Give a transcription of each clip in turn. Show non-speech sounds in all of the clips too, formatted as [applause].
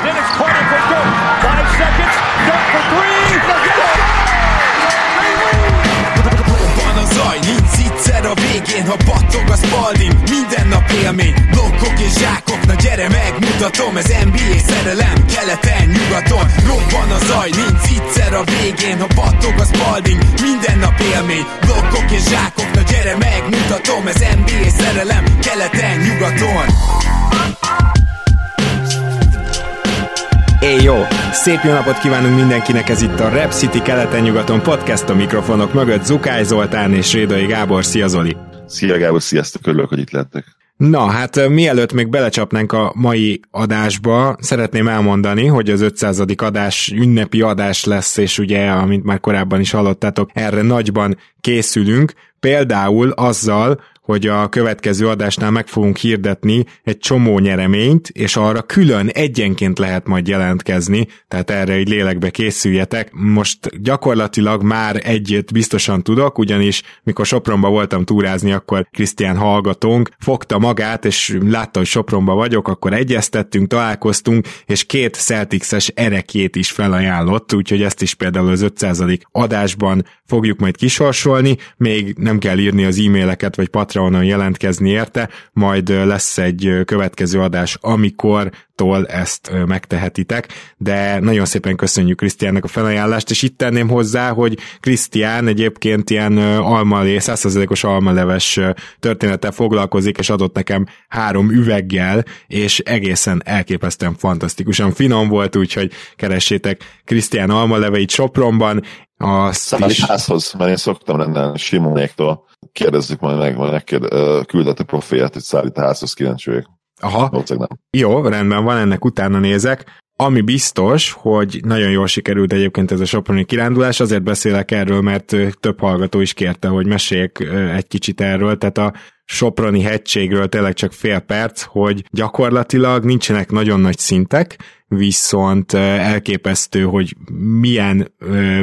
Dennis Carter for good. Five seconds. Dunk for three. Van a zaj, nincs egyszer a végén, ha battog a spalding Minden nap élmény, blokkok és zsákok Na gyere megmutatom, ez NBA szerelem Keleten, nyugaton, robban a zaj Nincs egyszer a végén, ha battog a spalding Minden nap élmény, blokkok és zsákok Na gyere megmutatom, ez NBA szerelem Keleten, nyugaton Éj jó! Szép jó napot kívánunk mindenkinek, ez itt a Rep City keleten-nyugaton podcast a mikrofonok mögött Zukály Zoltán és Rédai Gábor. Szia Zoli! Szia Gábor, sziasztok, örülök, hogy itt lettek. Na, hát mielőtt még belecsapnánk a mai adásba, szeretném elmondani, hogy az 500. adás ünnepi adás lesz, és ugye, amint már korábban is hallottátok, erre nagyban készülünk, például azzal, hogy a következő adásnál meg fogunk hirdetni egy csomó nyereményt, és arra külön egyenként lehet majd jelentkezni, tehát erre egy lélekbe készüljetek. Most gyakorlatilag már egyet biztosan tudok, ugyanis mikor Sopronba voltam túrázni, akkor Krisztián hallgatónk fogta magát, és látta, hogy Sopronba vagyok, akkor egyeztettünk, találkoztunk, és két Celtics-es erekét is felajánlott, úgyhogy ezt is például az 500. adásban fogjuk majd kisorsolni, még nem kell írni az e-maileket, vagy Patreonon jelentkezni érte, majd lesz egy következő adás, amikor tól ezt megtehetitek, de nagyon szépen köszönjük Krisztiánnak a felajánlást, és itt tenném hozzá, hogy Krisztián egyébként ilyen almalé, százszerzelékos almaleves történettel foglalkozik, és adott nekem három üveggel, és egészen elképesztően fantasztikusan finom volt, úgyhogy keressétek Krisztián almaleveit Sopronban, a is... házhoz, mert én szoktam rendelni Simonéktól. Kérdezzük majd meg, majd megkérde, küldete profiát, hogy szállít a házhoz, kíváncsi vagyok. Aha. Nem. Jó, rendben van, ennek utána nézek. Ami biztos, hogy nagyon jól sikerült egyébként ez a soproni kirándulás, azért beszélek erről, mert több hallgató is kérte, hogy meséljek egy kicsit erről, tehát a Soproni hegységről tényleg csak fél perc, hogy gyakorlatilag nincsenek nagyon nagy szintek, viszont elképesztő, hogy milyen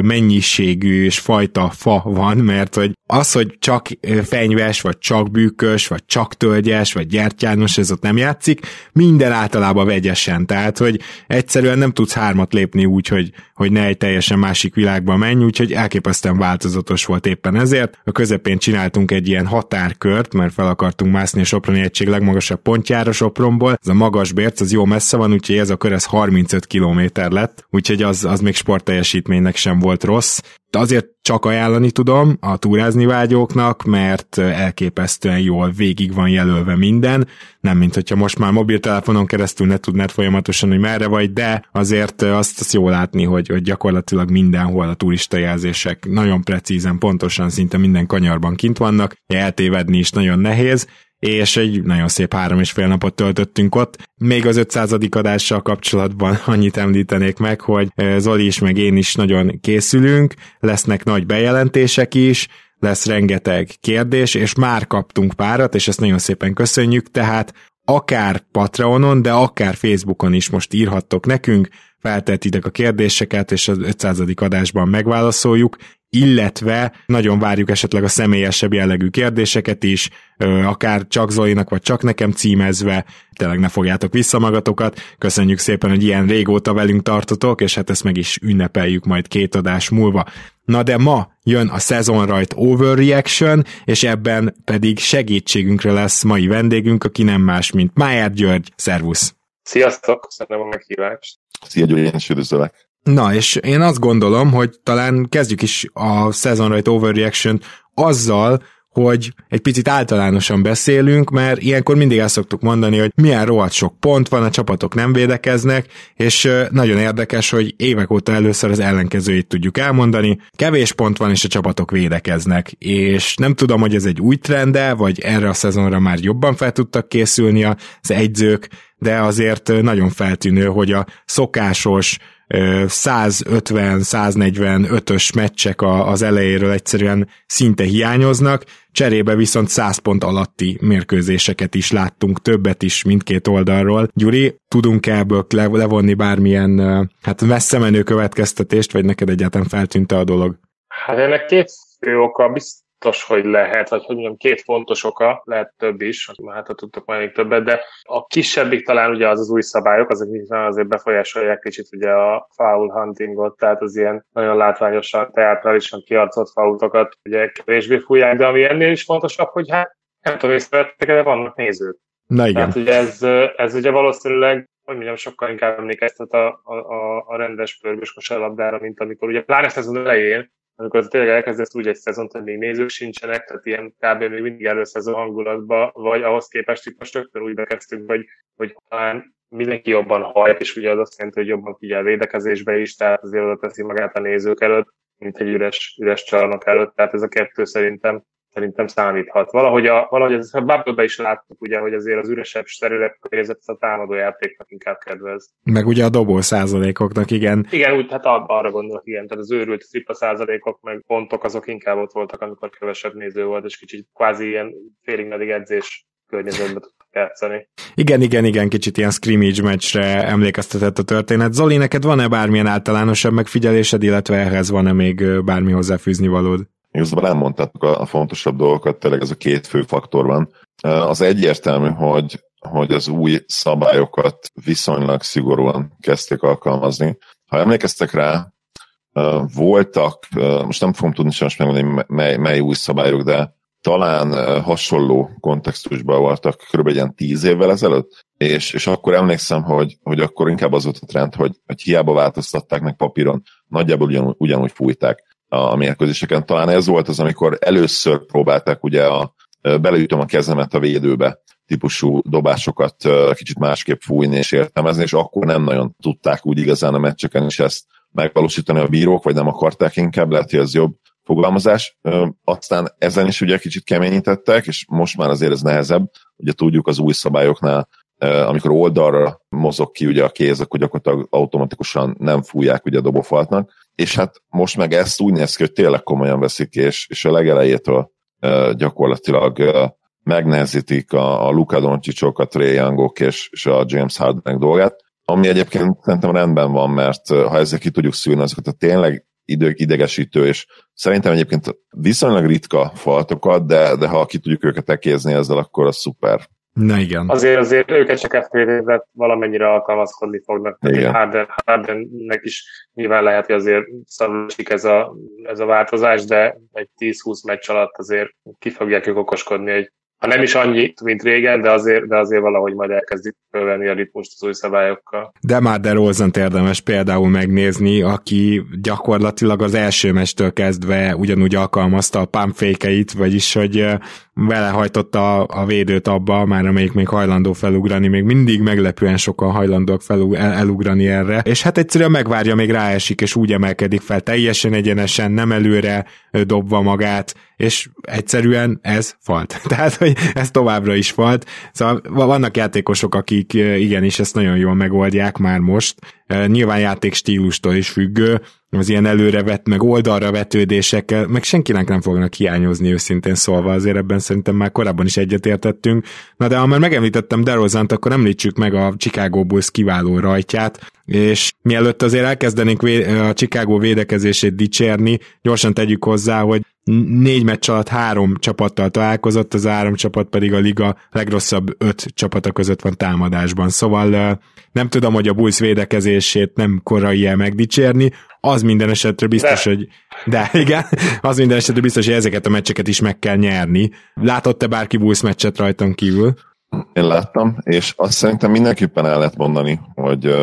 mennyiségű és fajta fa van, mert hogy az, hogy csak fenyves, vagy csak bűkös, vagy csak tölgyes, vagy gyertyános, ez ott nem játszik, minden általában vegyesen, tehát hogy egyszerűen nem tudsz hármat lépni úgy, hogy, hogy ne egy teljesen másik világba menj, úgyhogy elképesztően változatos volt éppen ezért. A közepén csináltunk egy ilyen határkört, mert fel akartunk mászni a Soproni egység legmagasabb pontjára Sopronból, ez a magas bérc, az jó messze van, úgyhogy ez a kör ez 35 km lett, úgyhogy az, az még sportteljesítménynek sem volt rossz. De azért csak ajánlani tudom a túrázni vágyóknak, mert elképesztően jól végig van jelölve minden, nem mint hogyha most már mobiltelefonon keresztül ne tudnád folyamatosan, hogy merre vagy, de azért azt, azt jó látni, hogy, hogy gyakorlatilag mindenhol a turistajelzések nagyon precízen, pontosan szinte minden kanyarban kint vannak, eltévedni is nagyon nehéz, és egy nagyon szép három és fél napot töltöttünk ott. Még az 500. adással kapcsolatban [laughs] annyit említenék meg, hogy Zoli is meg én is nagyon készülünk, lesznek nagy bejelentések is, lesz rengeteg kérdés, és már kaptunk párat, és ezt nagyon szépen köszönjük, tehát akár Patreonon, de akár Facebookon is most írhattok nekünk, feltetitek a kérdéseket, és az 500. adásban megválaszoljuk, illetve nagyon várjuk esetleg a személyesebb jellegű kérdéseket is, akár csak Zolinak, vagy csak nekem címezve, tényleg ne fogjátok vissza magatokat. Köszönjük szépen, hogy ilyen régóta velünk tartotok, és hát ezt meg is ünnepeljük majd két adás múlva. Na de ma jön a Season Right Overreaction, és ebben pedig segítségünkre lesz mai vendégünk, aki nem más, mint Májár György. Szervusz! Sziasztok, köszönöm a meghívást! Szia György, én is üdvözlök! Na, és én azt gondolom, hogy talán kezdjük is a Season Right Overreaction azzal, hogy egy picit általánosan beszélünk, mert ilyenkor mindig el szoktuk mondani, hogy milyen rohadt sok pont van, a csapatok nem védekeznek, és nagyon érdekes, hogy évek óta először az ellenkezőjét tudjuk elmondani. Kevés pont van, és a csapatok védekeznek, és nem tudom, hogy ez egy új trende, vagy erre a szezonra már jobban fel tudtak készülni az egyzők, de azért nagyon feltűnő, hogy a szokásos 150-145-ös meccsek az elejéről egyszerűen szinte hiányoznak, cserébe viszont 100 pont alatti mérkőzéseket is láttunk, többet is mindkét oldalról. Gyuri, tudunk -e ebből levonni bármilyen hát messze menő következtetést, vagy neked egyáltalán feltűnte a dolog? Hát ennek két fő oka fontos, hogy lehet, vagy hogy mondjam, két fontos oka, lehet több is, hát ha tudtok majd még többet, de a kisebbik talán ugye az az új szabályok, azok nyilván azért befolyásolják kicsit ugye a foul huntingot, tehát az ilyen nagyon látványosan, teátrálisan kiarcolt fautokat ugye kevésbé fújják, de ami ennél is fontosabb, hogy hát nem tudom, észrevettek, de vannak nézők. Na igen. Tehát ugye ez, ez ugye valószínűleg hogy mondjam, sokkal inkább emlékeztet a, a, a rendes pörgős kosárlabdára, mint amikor ugye pláne szezon elején amikor tényleg elkezdesz úgy egy szezont, hogy még nézők sincsenek, tehát ilyen kb. még mindig előszezon hangulatba, vagy ahhoz képest itt most rögtön úgy bekezdtünk, hogy, hogy talán mindenki jobban hajt, és ugye az azt jelenti, hogy jobban figyel védekezésbe is, tehát azért oda teszi magát a nézők előtt, mint egy üres, üres csarnok előtt, tehát ez a kettő szerintem szerintem számíthat. Valahogy, a, valahogy ez, a bubble is láttuk, ugye, hogy azért az üresebb terület érzett a támadó játéknak inkább kedvez. Meg ugye a dobó százalékoknak, igen. Igen, úgy, hát arra gondolok, igen, tehát az őrült tripla százalékok, meg pontok azok inkább ott voltak, amikor kevesebb néző volt, és kicsit kvázi ilyen félig meddig edzés környezetben tudtak játszani. Igen, igen, igen, kicsit ilyen scrimmage meccsre emlékeztetett a történet. Zoli, neked van-e bármilyen általánosabb megfigyelésed, illetve ehhez van-e még bármi hozzáfűzni valód? Igazából elmondtátok a, a fontosabb dolgokat, tényleg ez a két fő faktor van. Az egyértelmű, hogy, hogy az új szabályokat viszonylag szigorúan kezdték alkalmazni. Ha emlékeztek rá, voltak, most nem fogom tudni sem megmondani, mely, mely új szabályok, de talán hasonló kontextusban voltak kb. ilyen tíz évvel ezelőtt, és, és akkor emlékszem, hogy, hogy akkor inkább az volt a trend, hogy, hogy hiába változtatták meg papíron, nagyjából ugyanúgy, ugyanúgy fújták a mérkőzéseken. Talán ez volt az, amikor először próbálták ugye a beleütöm a kezemet a védőbe típusú dobásokat kicsit másképp fújni és értelmezni, és akkor nem nagyon tudták úgy igazán a meccseken is ezt megvalósítani a bírók, vagy nem akarták inkább, lehet, hogy ez jobb fogalmazás. Aztán ezen is ugye kicsit keményítettek, és most már azért ez nehezebb. Ugye tudjuk az új szabályoknál, amikor oldalra mozog ki ugye a kéz, akkor gyakorlatilag automatikusan nem fújják ugye a dobófaltnak, és hát most meg ezt úgy néz ki, hogy tényleg komolyan veszik, és, és a legelejétől gyakorlatilag megnehezítik a, a Luka Doncsicsok, a Youngok és, és a James Hardenek dolgát, ami egyébként szerintem rendben van, mert ha ezzel ki tudjuk szűrni azokat a tényleg idők idegesítő, és szerintem egyébként viszonylag ritka faltokat, de, de ha ki tudjuk őket ekézni ezzel, akkor az szuper. Na igen. Azért, azért őket csak évet valamennyire alkalmazkodni fognak. Igen. Harden, Hardennek is nyilván lehet, hogy azért szavasik ez a, ez a változás, de egy 10-20 meccs alatt azért ki fogják ők okoskodni, hogy ha nem is annyi, mint régen, de azért, de azért valahogy majd elkezdik fölvenni a ritmust az új szabályokkal. De már de Rozant érdemes például megnézni, aki gyakorlatilag az első mestől kezdve ugyanúgy alkalmazta a pumpfékeit, vagyis hogy vele hajtotta a védőt abba, már amelyik még hajlandó felugrani, még mindig meglepően sokan hajlandók felug, el, elugrani erre, és hát egyszerűen megvárja, még ráesik, és úgy emelkedik fel teljesen egyenesen, nem előre dobva magát, és egyszerűen ez falt. [laughs] Tehát, hogy ez továbbra is falt. Szóval vannak játékosok, akik igenis ezt nagyon jól megoldják már most. Nyilván játék stílustól is függő, az ilyen előre vett, meg oldalra vetődésekkel, meg senkinek nem fognak hiányozni őszintén szólva, azért ebben szerintem már korábban is egyetértettünk. Na de ha már megemlítettem DeRozant, akkor említsük meg a Chicago Bulls kiváló rajtját, és mielőtt azért elkezdenénk a Chicago védekezését dicsérni, gyorsan tegyük hozzá, hogy négy meccs alatt három csapattal találkozott, az három csapat pedig a liga legrosszabb öt csapata között van támadásban. Szóval nem tudom, hogy a Bulls védekezését nem korai el megdicsérni, az minden esetre biztos, de. hogy de [laughs] igen, az minden esetre biztos, hogy ezeket a meccseket is meg kell nyerni. Látott-e bárki Bulls meccset rajtam kívül? Én láttam, és azt szerintem mindenképpen el lehet mondani, hogy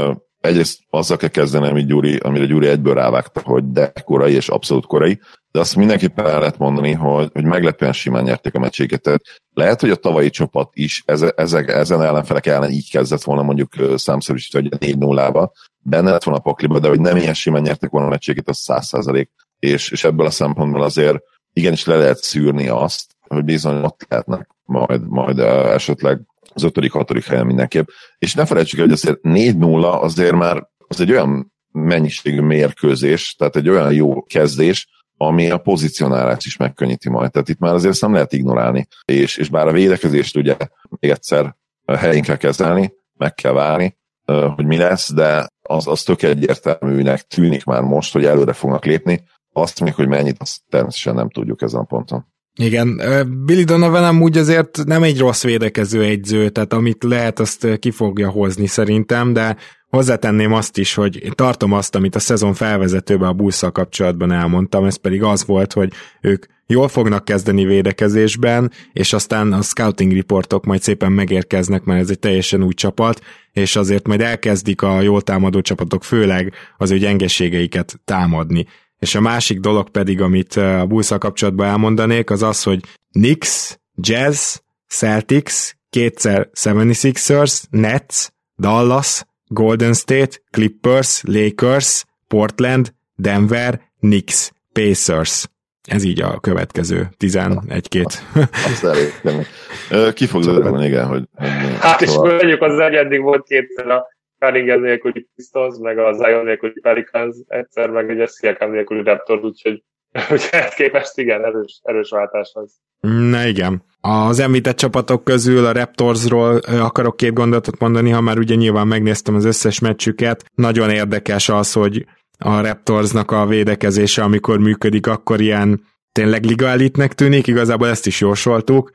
egyrészt azzal kell kezdeni, amit Gyuri, amire Gyuri egyből rávágta, hogy de korai és abszolút korai, de azt mindenképpen el lehet mondani, hogy, hogy meglepően simán nyerték a meccséket. Tehát lehet, hogy a tavalyi csapat is ezek, ezen ellenfelek ellen így kezdett volna mondjuk számszerűsítve, hogy 4 0 ba benne lett volna a pakliba, de hogy nem ilyen simán nyertek volna a meccséget, az 100 százalék. És, és ebből a szempontból azért igenis le lehet szűrni azt, hogy bizony ott lehetnek majd, majd esetleg az ötödik, hatodik helyen mindenképp. És ne felejtsük el, hogy azért 4-0 azért már az egy olyan mennyiségű mérkőzés, tehát egy olyan jó kezdés, ami a pozicionálást is megkönnyíti majd. Tehát itt már azért ezt nem lehet ignorálni. És, és bár a védekezést ugye még egyszer helyén kell kezelni, meg kell várni, hogy mi lesz, de az, az tök egyértelműnek tűnik már most, hogy előre fognak lépni. Azt még, hogy mennyit, azt természetesen nem tudjuk ezen a ponton. Igen, Billy Donovan amúgy azért nem egy rossz védekező egyző, tehát amit lehet, azt ki fogja hozni szerintem, de hozzátenném azt is, hogy én tartom azt, amit a szezon felvezetőben a busszal kapcsolatban elmondtam, ez pedig az volt, hogy ők jól fognak kezdeni védekezésben, és aztán a scouting riportok majd szépen megérkeznek, mert ez egy teljesen új csapat, és azért majd elkezdik a jól támadó csapatok főleg az ő gyengeségeiket támadni. És a másik dolog pedig, amit a bulls kapcsolatban elmondanék, az az, hogy Knicks, Jazz, Celtics, kétszer 76ers, Nets, Dallas, Golden State, Clippers, Lakers, Portland, Denver, Knicks, Pacers. Ez így a következő 11-2. Az [laughs] elég. Ki fog igen, hogy... Hát és szóval... mondjuk az eddig volt kétszer a Cunningham nélküli Pistons, meg a Zion nélküli Pelicans, egyszer meg egy Siakam nélküli Raptors, [laughs] úgyhogy, ehhez képest igen, erős, erős váltás az. Na igen. Az említett csapatok közül a Raptorsról akarok két gondolatot mondani, ha már ugye nyilván megnéztem az összes meccsüket. Nagyon érdekes az, hogy a Raptorsnak a védekezése, amikor működik, akkor ilyen tényleg liga elitnek tűnik, igazából ezt is jósoltuk,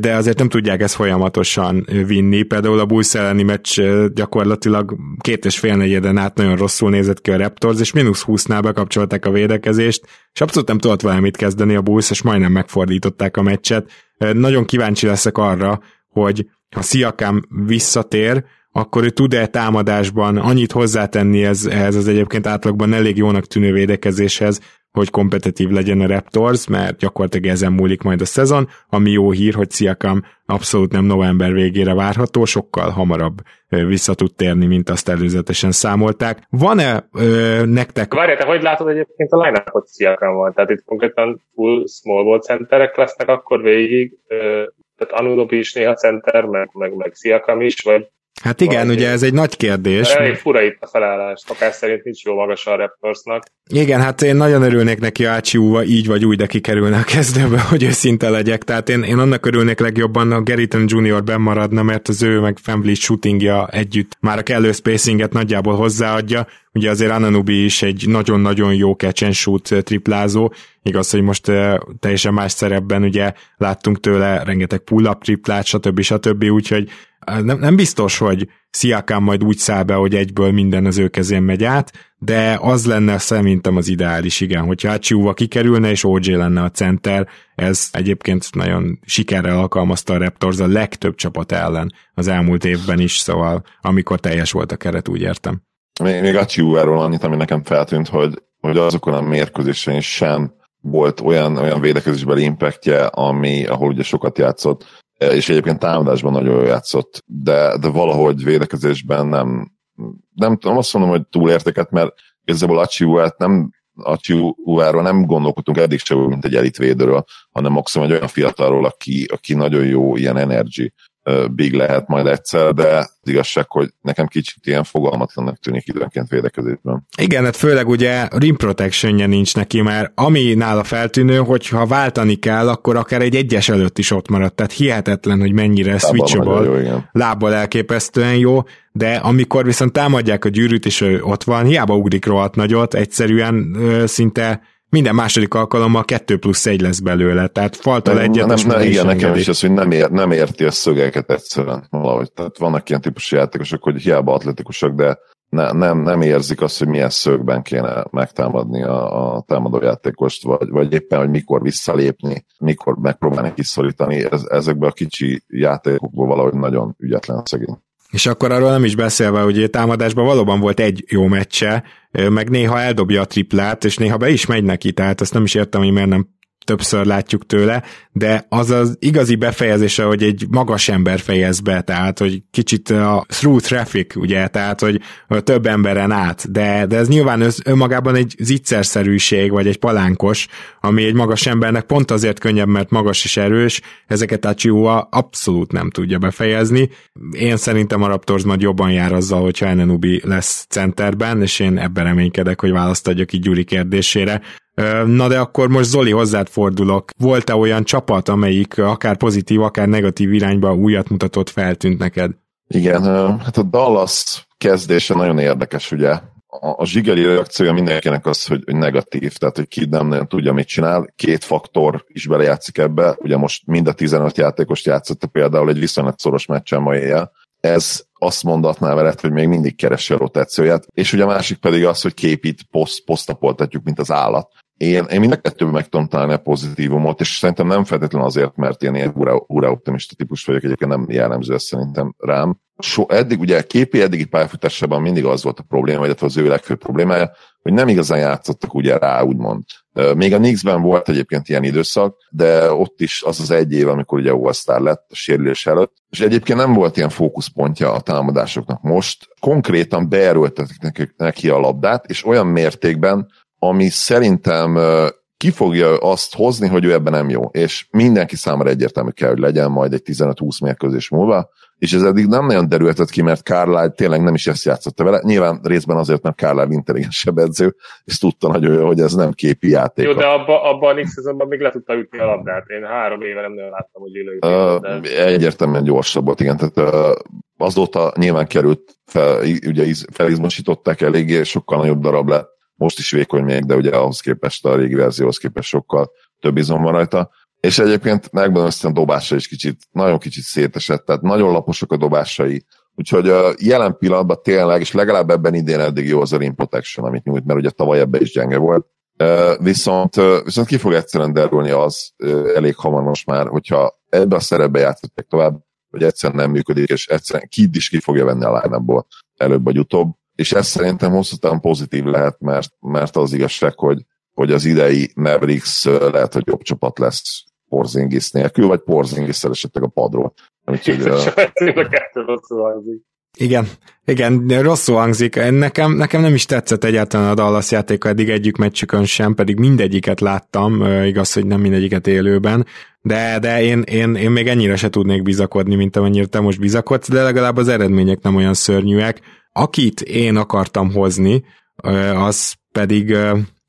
de azért nem tudják ezt folyamatosan vinni. Például a Bulls elleni meccs gyakorlatilag két és fél negyeden át nagyon rosszul nézett ki a Raptors, és mínusz 20-nál bekapcsolták a védekezést, és abszolút nem tudott valamit kezdeni a Bulls, és majdnem megfordították a meccset. Nagyon kíváncsi leszek arra, hogy ha Siakam visszatér, akkor ő tud-e támadásban annyit hozzátenni ez, ehhez az egyébként átlagban elég jónak tűnő védekezéshez, hogy kompetitív legyen a Raptors, mert gyakorlatilag ezen múlik majd a szezon, ami jó hír, hogy Siakam abszolút nem november végére várható, sokkal hamarabb vissza tud térni, mint azt előzetesen számolták. Van-e ö, nektek... Várjál, te hogy látod egyébként a line hogy Siakam van? Tehát itt konkrétan full small ball centerek lesznek akkor végig, ö, tehát Anunobi is néha center, meg, meg, meg Siakam is, vagy Hát igen, Valami. ugye ez egy nagy kérdés. Elég fura itt a felállás, akár szerint nincs jó magas a Raptorsnak. Igen, hát én nagyon örülnék neki Ácsiúva, így vagy úgy, de kikerülne a kezdőbe, [laughs] hogy őszinte legyek. Tehát én, én annak örülnék legjobban, a Geriton Junior bemaradna, mert az ő meg Family shootingja együtt már a kellő spacinget nagyjából hozzáadja. Ugye azért Ananubi is egy nagyon-nagyon jó catch and shoot triplázó, igaz, hogy most teljesen más szerepben ugye láttunk tőle rengeteg pull-up triplát, stb. stb. Úgyhogy nem, nem biztos, hogy Sziakán majd úgy száll be, hogy egyből minden az ő kezén megy át, de az lenne szerintem az ideális, igen, hogyha Hachiuva kikerülne, és OJ lenne a center, ez egyébként nagyon sikerrel alkalmazta a Raptors a legtöbb csapat ellen az elmúlt évben is, szóval amikor teljes volt a keret, úgy értem. Még, még Hachiuváról annyit, ami nekem feltűnt, hogy, hogy azokon a mérkőzésen sem volt olyan, olyan védekezésbeli impactje, ami, ahol ugye sokat játszott, és egyébként támadásban nagyon jól játszott, de, de valahogy védekezésben nem, nem tudom azt mondom, hogy túlértéket, mert igazából Achiuát nem Achiuáról nem gondolkodtunk eddig sem, mint egy elitvédőről, hanem maximum egy olyan fiatalról, aki, aki nagyon jó ilyen energy big lehet majd egyszer, de az igazság, hogy nekem kicsit ilyen fogalmatlannak tűnik időnként védekezésben. Igen, hát főleg ugye rim protection nincs neki, mert ami nála feltűnő, hogy ha váltani kell, akkor akár egy egyes előtt is ott maradt, tehát hihetetlen, hogy mennyire Lábbal switchable, lábbal elképesztően jó, de amikor viszont támadják a gyűrűt, és ő ott van, hiába ugrik rohadt nagyot, egyszerűen ö, szinte minden második alkalommal 2 plusz 1 lesz belőle, tehát faltal egyet. Nem, nem, igen, nekem is az, hogy nem, ér, nem érti a szögeket egyszerűen valahogy. Tehát vannak ilyen típusú játékosok, hogy hiába atletikusak, de ne, nem, nem érzik azt, hogy milyen szögben kéne megtámadni a, a támadójátékost, vagy, vagy éppen, hogy mikor visszalépni, mikor megpróbálni kiszorítani. Ez, ezekben a kicsi játékokból valahogy nagyon ügyetlen szegény. És akkor arról nem is beszélve, hogy támadásban valóban volt egy jó meccse, meg néha eldobja a triplát, és néha be is megy neki, tehát azt nem is értem, hogy miért nem többször látjuk tőle, de az az igazi befejezése, hogy egy magas ember fejez be, tehát hogy kicsit a through traffic, ugye, tehát hogy több emberen át, de, de ez nyilván ez önmagában egy zicserszerűség, vagy egy palánkos, ami egy magas embernek pont azért könnyebb, mert magas és erős, ezeket a Chihuahua abszolút nem tudja befejezni. Én szerintem a Raptors majd jobban jár azzal, hogyha Enenubi lesz centerben, és én ebben reménykedek, hogy választ adjak így Gyuri kérdésére. Na de akkor most Zoli hozzád fordulok. Volt-e olyan csapat, amelyik akár pozitív, akár negatív irányba újat mutatott, feltűnt neked? Igen, hát a Dallas kezdése nagyon érdekes, ugye. a zsigeri reakciója mindenkinek az, hogy, negatív, tehát hogy ki nem nagyon tudja, mit csinál. Két faktor is belejátszik ebbe, ugye most mind a 15 játékost játszotta például egy viszonylag szoros meccsen ma éjjel. Ez azt mondatná veled, hogy még mindig keresi a rotációját, és ugye a másik pedig az, hogy képít, poszt, posztapoltatjuk, mint az állat. Én, én mind a kettőben meg tudom találni a pozitívumot, és szerintem nem feltétlenül azért, mert én ilyen ura, ura optimista típus vagyok, egyébként nem jellemző ez szerintem rám. So, eddig ugye képi eddigi pályafutásában mindig az volt a probléma, illetve az ő legfőbb problémája, hogy nem igazán játszottak ugye rá, úgymond. Még a Knicksben volt egyébként ilyen időszak, de ott is az az egy év, amikor ugye all lett a sérülés előtt, és egyébként nem volt ilyen fókuszpontja a támadásoknak most. Konkrétan beerőltetik neki a labdát, és olyan mértékben, ami szerintem ki fogja azt hozni, hogy ő ebben nem jó, és mindenki számára egyértelmű kell, hogy legyen majd egy 15-20 mérkőzés múlva, és ez eddig nem nagyon derülhetett ki, mert Carlisle tényleg nem is ezt játszotta vele. Nyilván részben azért, mert Carlisle intelligensebb edző, és tudta nagyon hogy ez nem képi játék. Jó, de abban abba a Nix szezonban még le tudta ütni a labdát. Én három éve nem nagyon láttam, hogy élő. Uh, egyértelműen gyorsabb volt, igen. Tehát uh, azóta nyilván került, fel, ugye felizmosították eléggé, sokkal nagyobb darab lett most is vékony még, de ugye ahhoz képest a régi verzióhoz képest sokkal több izom van rajta. És egyébként megmondom, hogy a dobása is kicsit, nagyon kicsit szétesett, tehát nagyon laposok a dobásai. Úgyhogy a jelen pillanatban tényleg, és legalább ebben idén eddig jó az a rim protection, amit nyújt, mert ugye tavaly ebben is gyenge volt. Viszont, viszont ki fog egyszerűen derülni az elég hamar most már, hogyha ebbe a szerepbe játszottak tovább, hogy egyszerűen nem működik, és egyszerűen Kid is ki fogja venni a line előbb vagy utóbb és ez szerintem hosszú távon pozitív lehet, mert, mert az igazság, hogy, hogy az idei Mavericks lehet, hogy jobb csapat lesz Porzingis nélkül, vagy Porzingis esetleg a padról. Úgyhogy, igen, igen, rosszul hangzik. Nekem, nekem nem is tetszett egyáltalán a Dallas játéka eddig egyik meccsükön sem, pedig mindegyiket láttam, igaz, hogy nem mindegyiket élőben, de, de én, én, én még ennyire se tudnék bizakodni, mint amennyire te most bizakodsz, de legalább az eredmények nem olyan szörnyűek. Akit én akartam hozni, az pedig,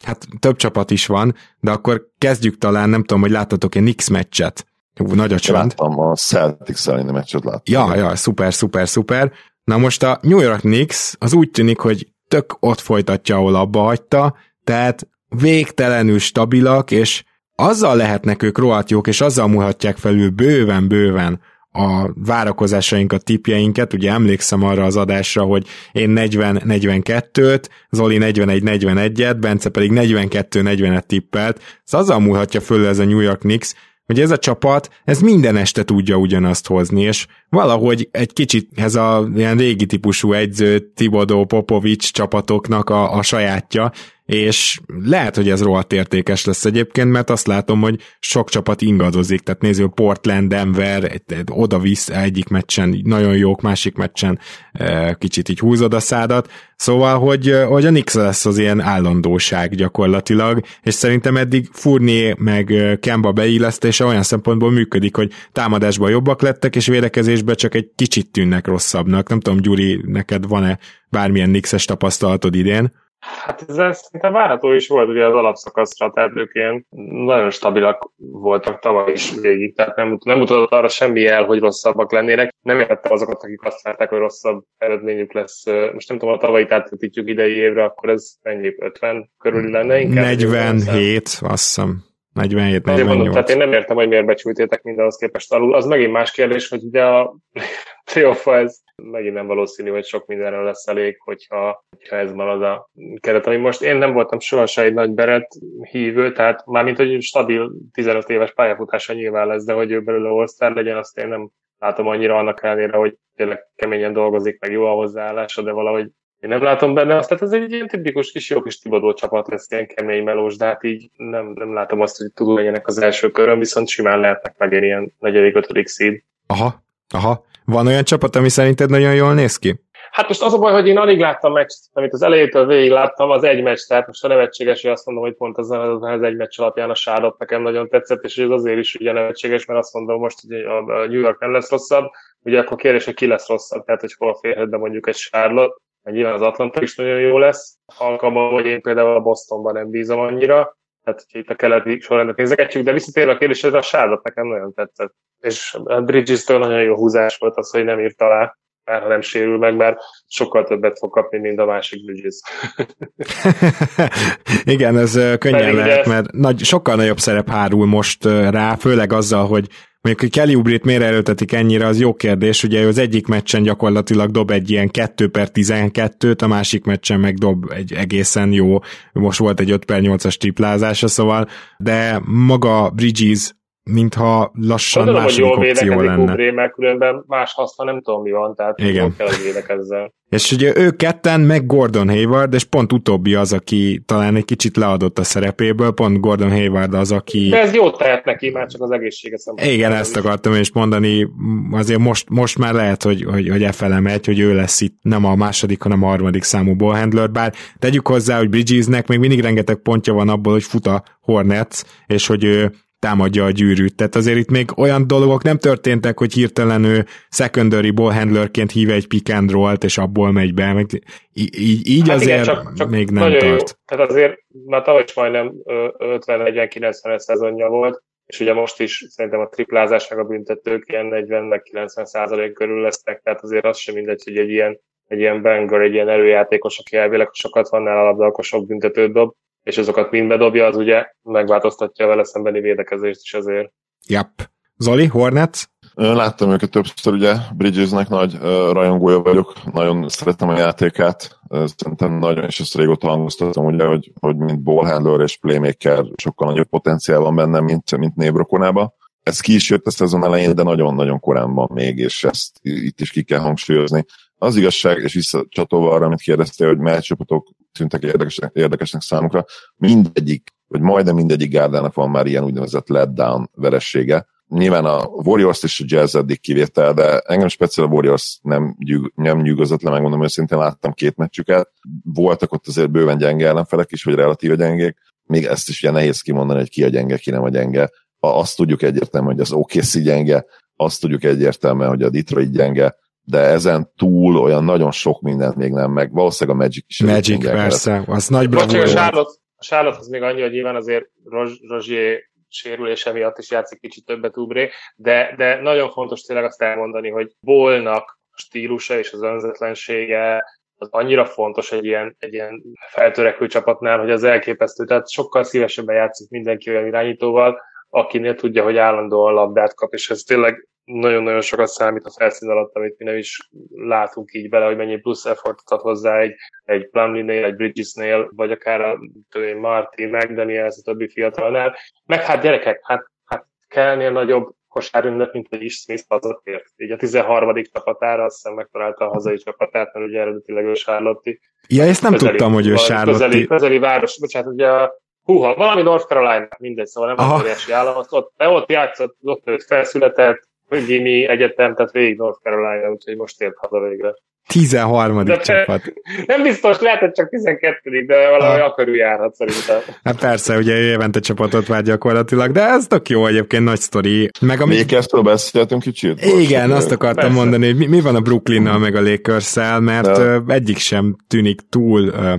hát több csapat is van, de akkor kezdjük talán, nem tudom, hogy láttatok-e Nix meccset. Nagy a csend. Láttam a Celtics elleni meccset láttam. Ja, ja, szuper, szuper, szuper. Na most a New York Knicks az úgy tűnik, hogy tök ott folytatja, ahol abba hagyta, tehát végtelenül stabilak, és azzal lehetnek ők rohadt jók, és azzal múlhatják felül bőven-bőven a várakozásainkat, tipjeinket, ugye emlékszem arra az adásra, hogy én 40-42-t, Zoli 41-41-et, Bence pedig 42-40-et tippelt, szóval azzal múlhatja föl ez a New York Knicks, hogy ez a csapat, ez minden este tudja ugyanazt hozni, és valahogy egy kicsit ez a ilyen régi típusú egyző Tibodó Popovics csapatoknak a, a sajátja, és lehet, hogy ez rohadt értékes lesz egyébként, mert azt látom, hogy sok csapat ingadozik, tehát nézzük, Portland, Denver, oda-visz egyik meccsen nagyon jók, másik meccsen e, kicsit így húzod a szádat, szóval, hogy, hogy a Nix lesz az ilyen állandóság gyakorlatilag, és szerintem eddig Furnier meg Kemba beillesztése olyan szempontból működik, hogy támadásban jobbak lettek, és védekezésben csak egy kicsit tűnnek rosszabbnak. Nem tudom, Gyuri, neked van-e bármilyen Nixes tapasztalatod idén? Hát ez szinte várható is volt ugye az alapszakaszra, ilyen nagyon stabilak voltak tavaly is végig, tehát nem, nem mutatott arra semmi el, hogy rosszabbak lennének. Nem értettem azokat, akik azt várták, hogy rosszabb eredményük lesz. Most nem tudom, a tavalyi átvetítjük idei évre, akkor ez ennyi 50 körül lenne inkább. 47, azt hiszem. 47 48. tehát én nem értem, hogy miért becsültétek mindenhoz képest alul. Az megint más kérdés, hogy ugye a [laughs] playoff ez megint nem valószínű, hogy sok mindenre lesz elég, hogyha, hogyha ez marad a keret. Ami most én nem voltam sohasem egy nagy beret hívő, tehát mármint, hogy stabil 15 éves pályafutása nyilván lesz, de hogy ő belőle all legyen, azt én nem látom annyira annak ellenére, hogy tényleg keményen dolgozik, meg jó a hozzáállása, de valahogy én nem látom benne azt, tehát ez egy ilyen tipikus kis jó kis Tibadó csapat lesz, ilyen kemény melós, de hát így nem, nem látom azt, hogy tudó legyenek az első körön, viszont simán lehetnek meg ilyen negyedik, ötödik szíd. Aha, aha. Van olyan csapat, ami szerinted nagyon jól néz ki? Hát most az a baj, hogy én alig láttam meccset, amit az elejétől végig láttam, az egy meccs, tehát most a nevetséges, hogy azt mondom, hogy pont az, az egy meccs alapján a sárlott nekem nagyon tetszett, és ez azért is ugye nevetséges, mert azt mondom most, hogy a New York nem lesz rosszabb, ugye akkor kérdés, hogy ki lesz rosszabb, tehát hogy hol férhet be mondjuk egy mert nyilván az Atlanta is nagyon jó lesz, alkalommal, hogy én például a Bostonban nem bízom annyira, tehát hogy itt a keleti sorrendet nézegetjük, de visszatérve a kérdésre, a sárlat nekem nagyon tetszett. És a Bridges-től nagyon jó húzás volt az, hogy nem írt alá. már ha nem sérül meg, mert sokkal többet fog kapni, mint a másik Bridges. [laughs] Igen, ez könnyen lehet, mert nagy, sokkal nagyobb szerep hárul most rá, főleg azzal, hogy Mondjuk, hogy Kelly Ubrit miért erőltetik ennyire, az jó kérdés. Ugye az egyik meccsen gyakorlatilag dob egy ilyen 2 per 12-t, a másik meccsen meg dob egy egészen jó, most volt egy 5 per 8-as triplázása, szóval, de maga Bridges mintha lassan Gondolom, második hogy jól opció lenne. Ubré, mert különben más haszna nem tudom mi van, tehát Igen. kell, hogy védekezzen. És ugye ő ketten, meg Gordon Hayward, és pont utóbbi az, aki talán egy kicsit leadott a szerepéből, pont Gordon Hayward az, aki... De ez jót tehet neki, már csak az egészsége szempontjából. Igen, ezt akartam is mondani, azért most, most már lehet, hogy, hogy, hogy e fele megy, hogy ő lesz itt nem a második, hanem a harmadik számú ballhandler, bár tegyük hozzá, hogy Bridgesnek még mindig rengeteg pontja van abból, hogy fut a Hornets, és hogy ő támadja a gyűrűt. Tehát azért itt még olyan dolgok nem történtek, hogy hirtelen ő secondary ballhandlerként hív egy pick and roll-t, és abból megy be. Meg így, így hát azért igen, csak, csak még nem tart. Jó. Tehát azért már tavaly is majdnem 50-40-90 szezonja volt, és ugye most is szerintem a triplázás meg a büntetők ilyen 40-90 százalék körül lesznek, tehát azért az sem mindegy, hogy egy ilyen, egy ilyen banger, egy ilyen erőjátékos, aki elvileg sokat van nála labda, akkor sok büntetőt dob, és azokat mind bedobja, az ugye megváltoztatja a vele szembeni védekezést is azért. Yep. Zoli, Hornets? Láttam őket többször, ugye Bridgesnek nagy uh, rajongója vagyok, nagyon szeretem a játékát, szerintem nagyon, és ezt régóta hangoztatom, ugye, hogy, hogy mint ballhandler és playmaker sokkal nagyobb potenciál van benne, mint, mint Nébrokonába. Ez ki is jött a szezon elején, de nagyon-nagyon korán van még, és ezt itt is ki kell hangsúlyozni. Az igazság, és visszacsatolva arra, amit kérdeztél, hogy mely csapatok tűntek érdekesnek, érdekesnek számukra, mindegyik, vagy majdnem mindegyik gárdának van már ilyen úgynevezett letdown veressége. Nyilván a Warriors és a Jazz eddig kivétel, de engem speciál a Warriors nem, gyűg, nem nyűgözött le, megmondom őszintén, láttam két meccsüket. Voltak ott azért bőven gyenge ellenfelek is, vagy relatíve gyengék. Még ezt is ugye nehéz kimondani, hogy ki a gyenge, ki nem a gyenge. Azt tudjuk egyértelműen, hogy az OKC gyenge, azt tudjuk egyértelműen, hogy a Detroit gyenge, de ezen túl olyan nagyon sok mindent még nem, meg valószínűleg a Magic is. Magic, persze, az nagy bravo. A Charlotte, a Charlotte az még annyi, hogy nyilván azért Rozsier sérülése miatt is játszik kicsit többet Ubré, de, de nagyon fontos tényleg azt elmondani, hogy Bolnak a stílusa és az önzetlensége az annyira fontos egy ilyen, egy ilyen feltörekvő csapatnál, hogy az elképesztő. Tehát sokkal szívesebben játszik mindenki olyan irányítóval, akinél tudja, hogy állandóan labdát kap, és ez tényleg nagyon-nagyon sokat számít a felszín alatt, amit mi nem is látunk így bele, hogy mennyi plusz effortot ad hozzá egy, egy Plumlee-nél, egy Bridges-nél, vagy akár a Martin, McDaniels, a többi fiatalnál. Meg hát gyerekek, hát, hát kellnél nagyobb kosárünnep, mint egy is Smith hazatért. Így a 13. csapatára azt hiszem megtalálta a hazai csapatát, mert ugye eredetileg ő Charlotte. Ja, ezt nem közeli, tudtam, hogy ő Charlotte. Közeli, közeli város, bocsánat, ugye a Húha, valami North Carolina, mindegy, szóval nem óriási állam, ott, ott, ott játszott, ott nőtt felszületett, Jimmy egyetem, tehát végig North Carolina, úgyhogy most ért haza végre. 13. De csapat. Nem biztos, lehet, hogy csak 12 de valami ah. akarú járhat szerintem. Hát persze, ugye évente csapatot vár gyakorlatilag, de ez tök jó egyébként, nagy sztori. Meg ami... Lakers-től beszéltünk kicsit? Igen, azt akartam persze. mondani, hogy mi, mi van a Brooklynnal meg a lakers mert ja. egyik sem tűnik túl uh,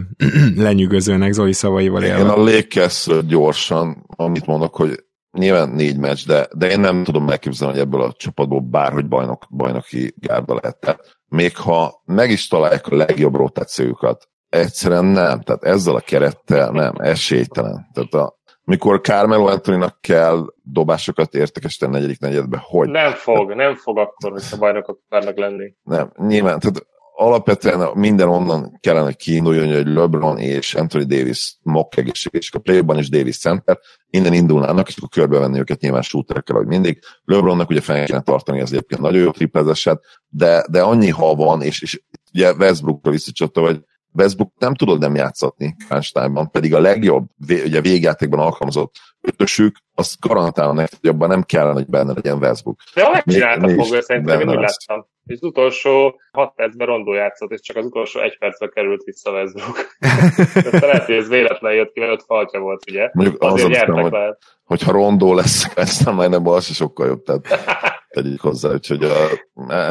[clears throat] lenyűgözőnek Zoli szavaival élve. Én a Lakers gyorsan, amit mondok, hogy nyilván négy meccs, de, de én nem tudom megképzelni, hogy ebből a csapatból bárhogy bajnok, bajnoki gárda lehet. Tehát még ha meg is találják a legjobb rotációjukat, egyszerűen nem. Tehát ezzel a kerettel nem, esélytelen. Tehát a, mikor Carmelo anthony kell dobásokat értekesíteni negyedik negyedbe, hogy? Nem fog, nem fog akkor, hogyha bajnokok akarnak lenni. Nem, nyilván, tehát alapvetően minden onnan kellene kiinduljon, hogy LeBron és Anthony Davis mock és a playban is Davis center, innen indulnának, és akkor körbevenni őket nyilván shooterekkel, hogy mindig. LeBronnak ugye fel kellene tartani, az egyébként nagyon jó triplezesed, de, de annyi ha van, és, és ugye Westbrookra visszacsatta, hogy Westbrook nem tudod nem játszatni Einsteinban, pedig a legjobb ugye végjátékban alkalmazott ötösük, azt garantálna neked, hogy abban nem kellene, hogy benne legyen Westbrook. De megcsinálta fogja, szerintem én úgy láttam. És az utolsó 6 percben Rondó játszott, és csak az utolsó egy percre került vissza Westbrook. [laughs] lehet, hogy ez véletlen jött ki, mert ott faltja volt, ugye? Mondjuk Azért az nyertek hogy, hogyha Rondó lesz, [laughs] ezt nem majdnem az sokkal jobb. Tehát [laughs] tegyük hozzá, úgyhogy a,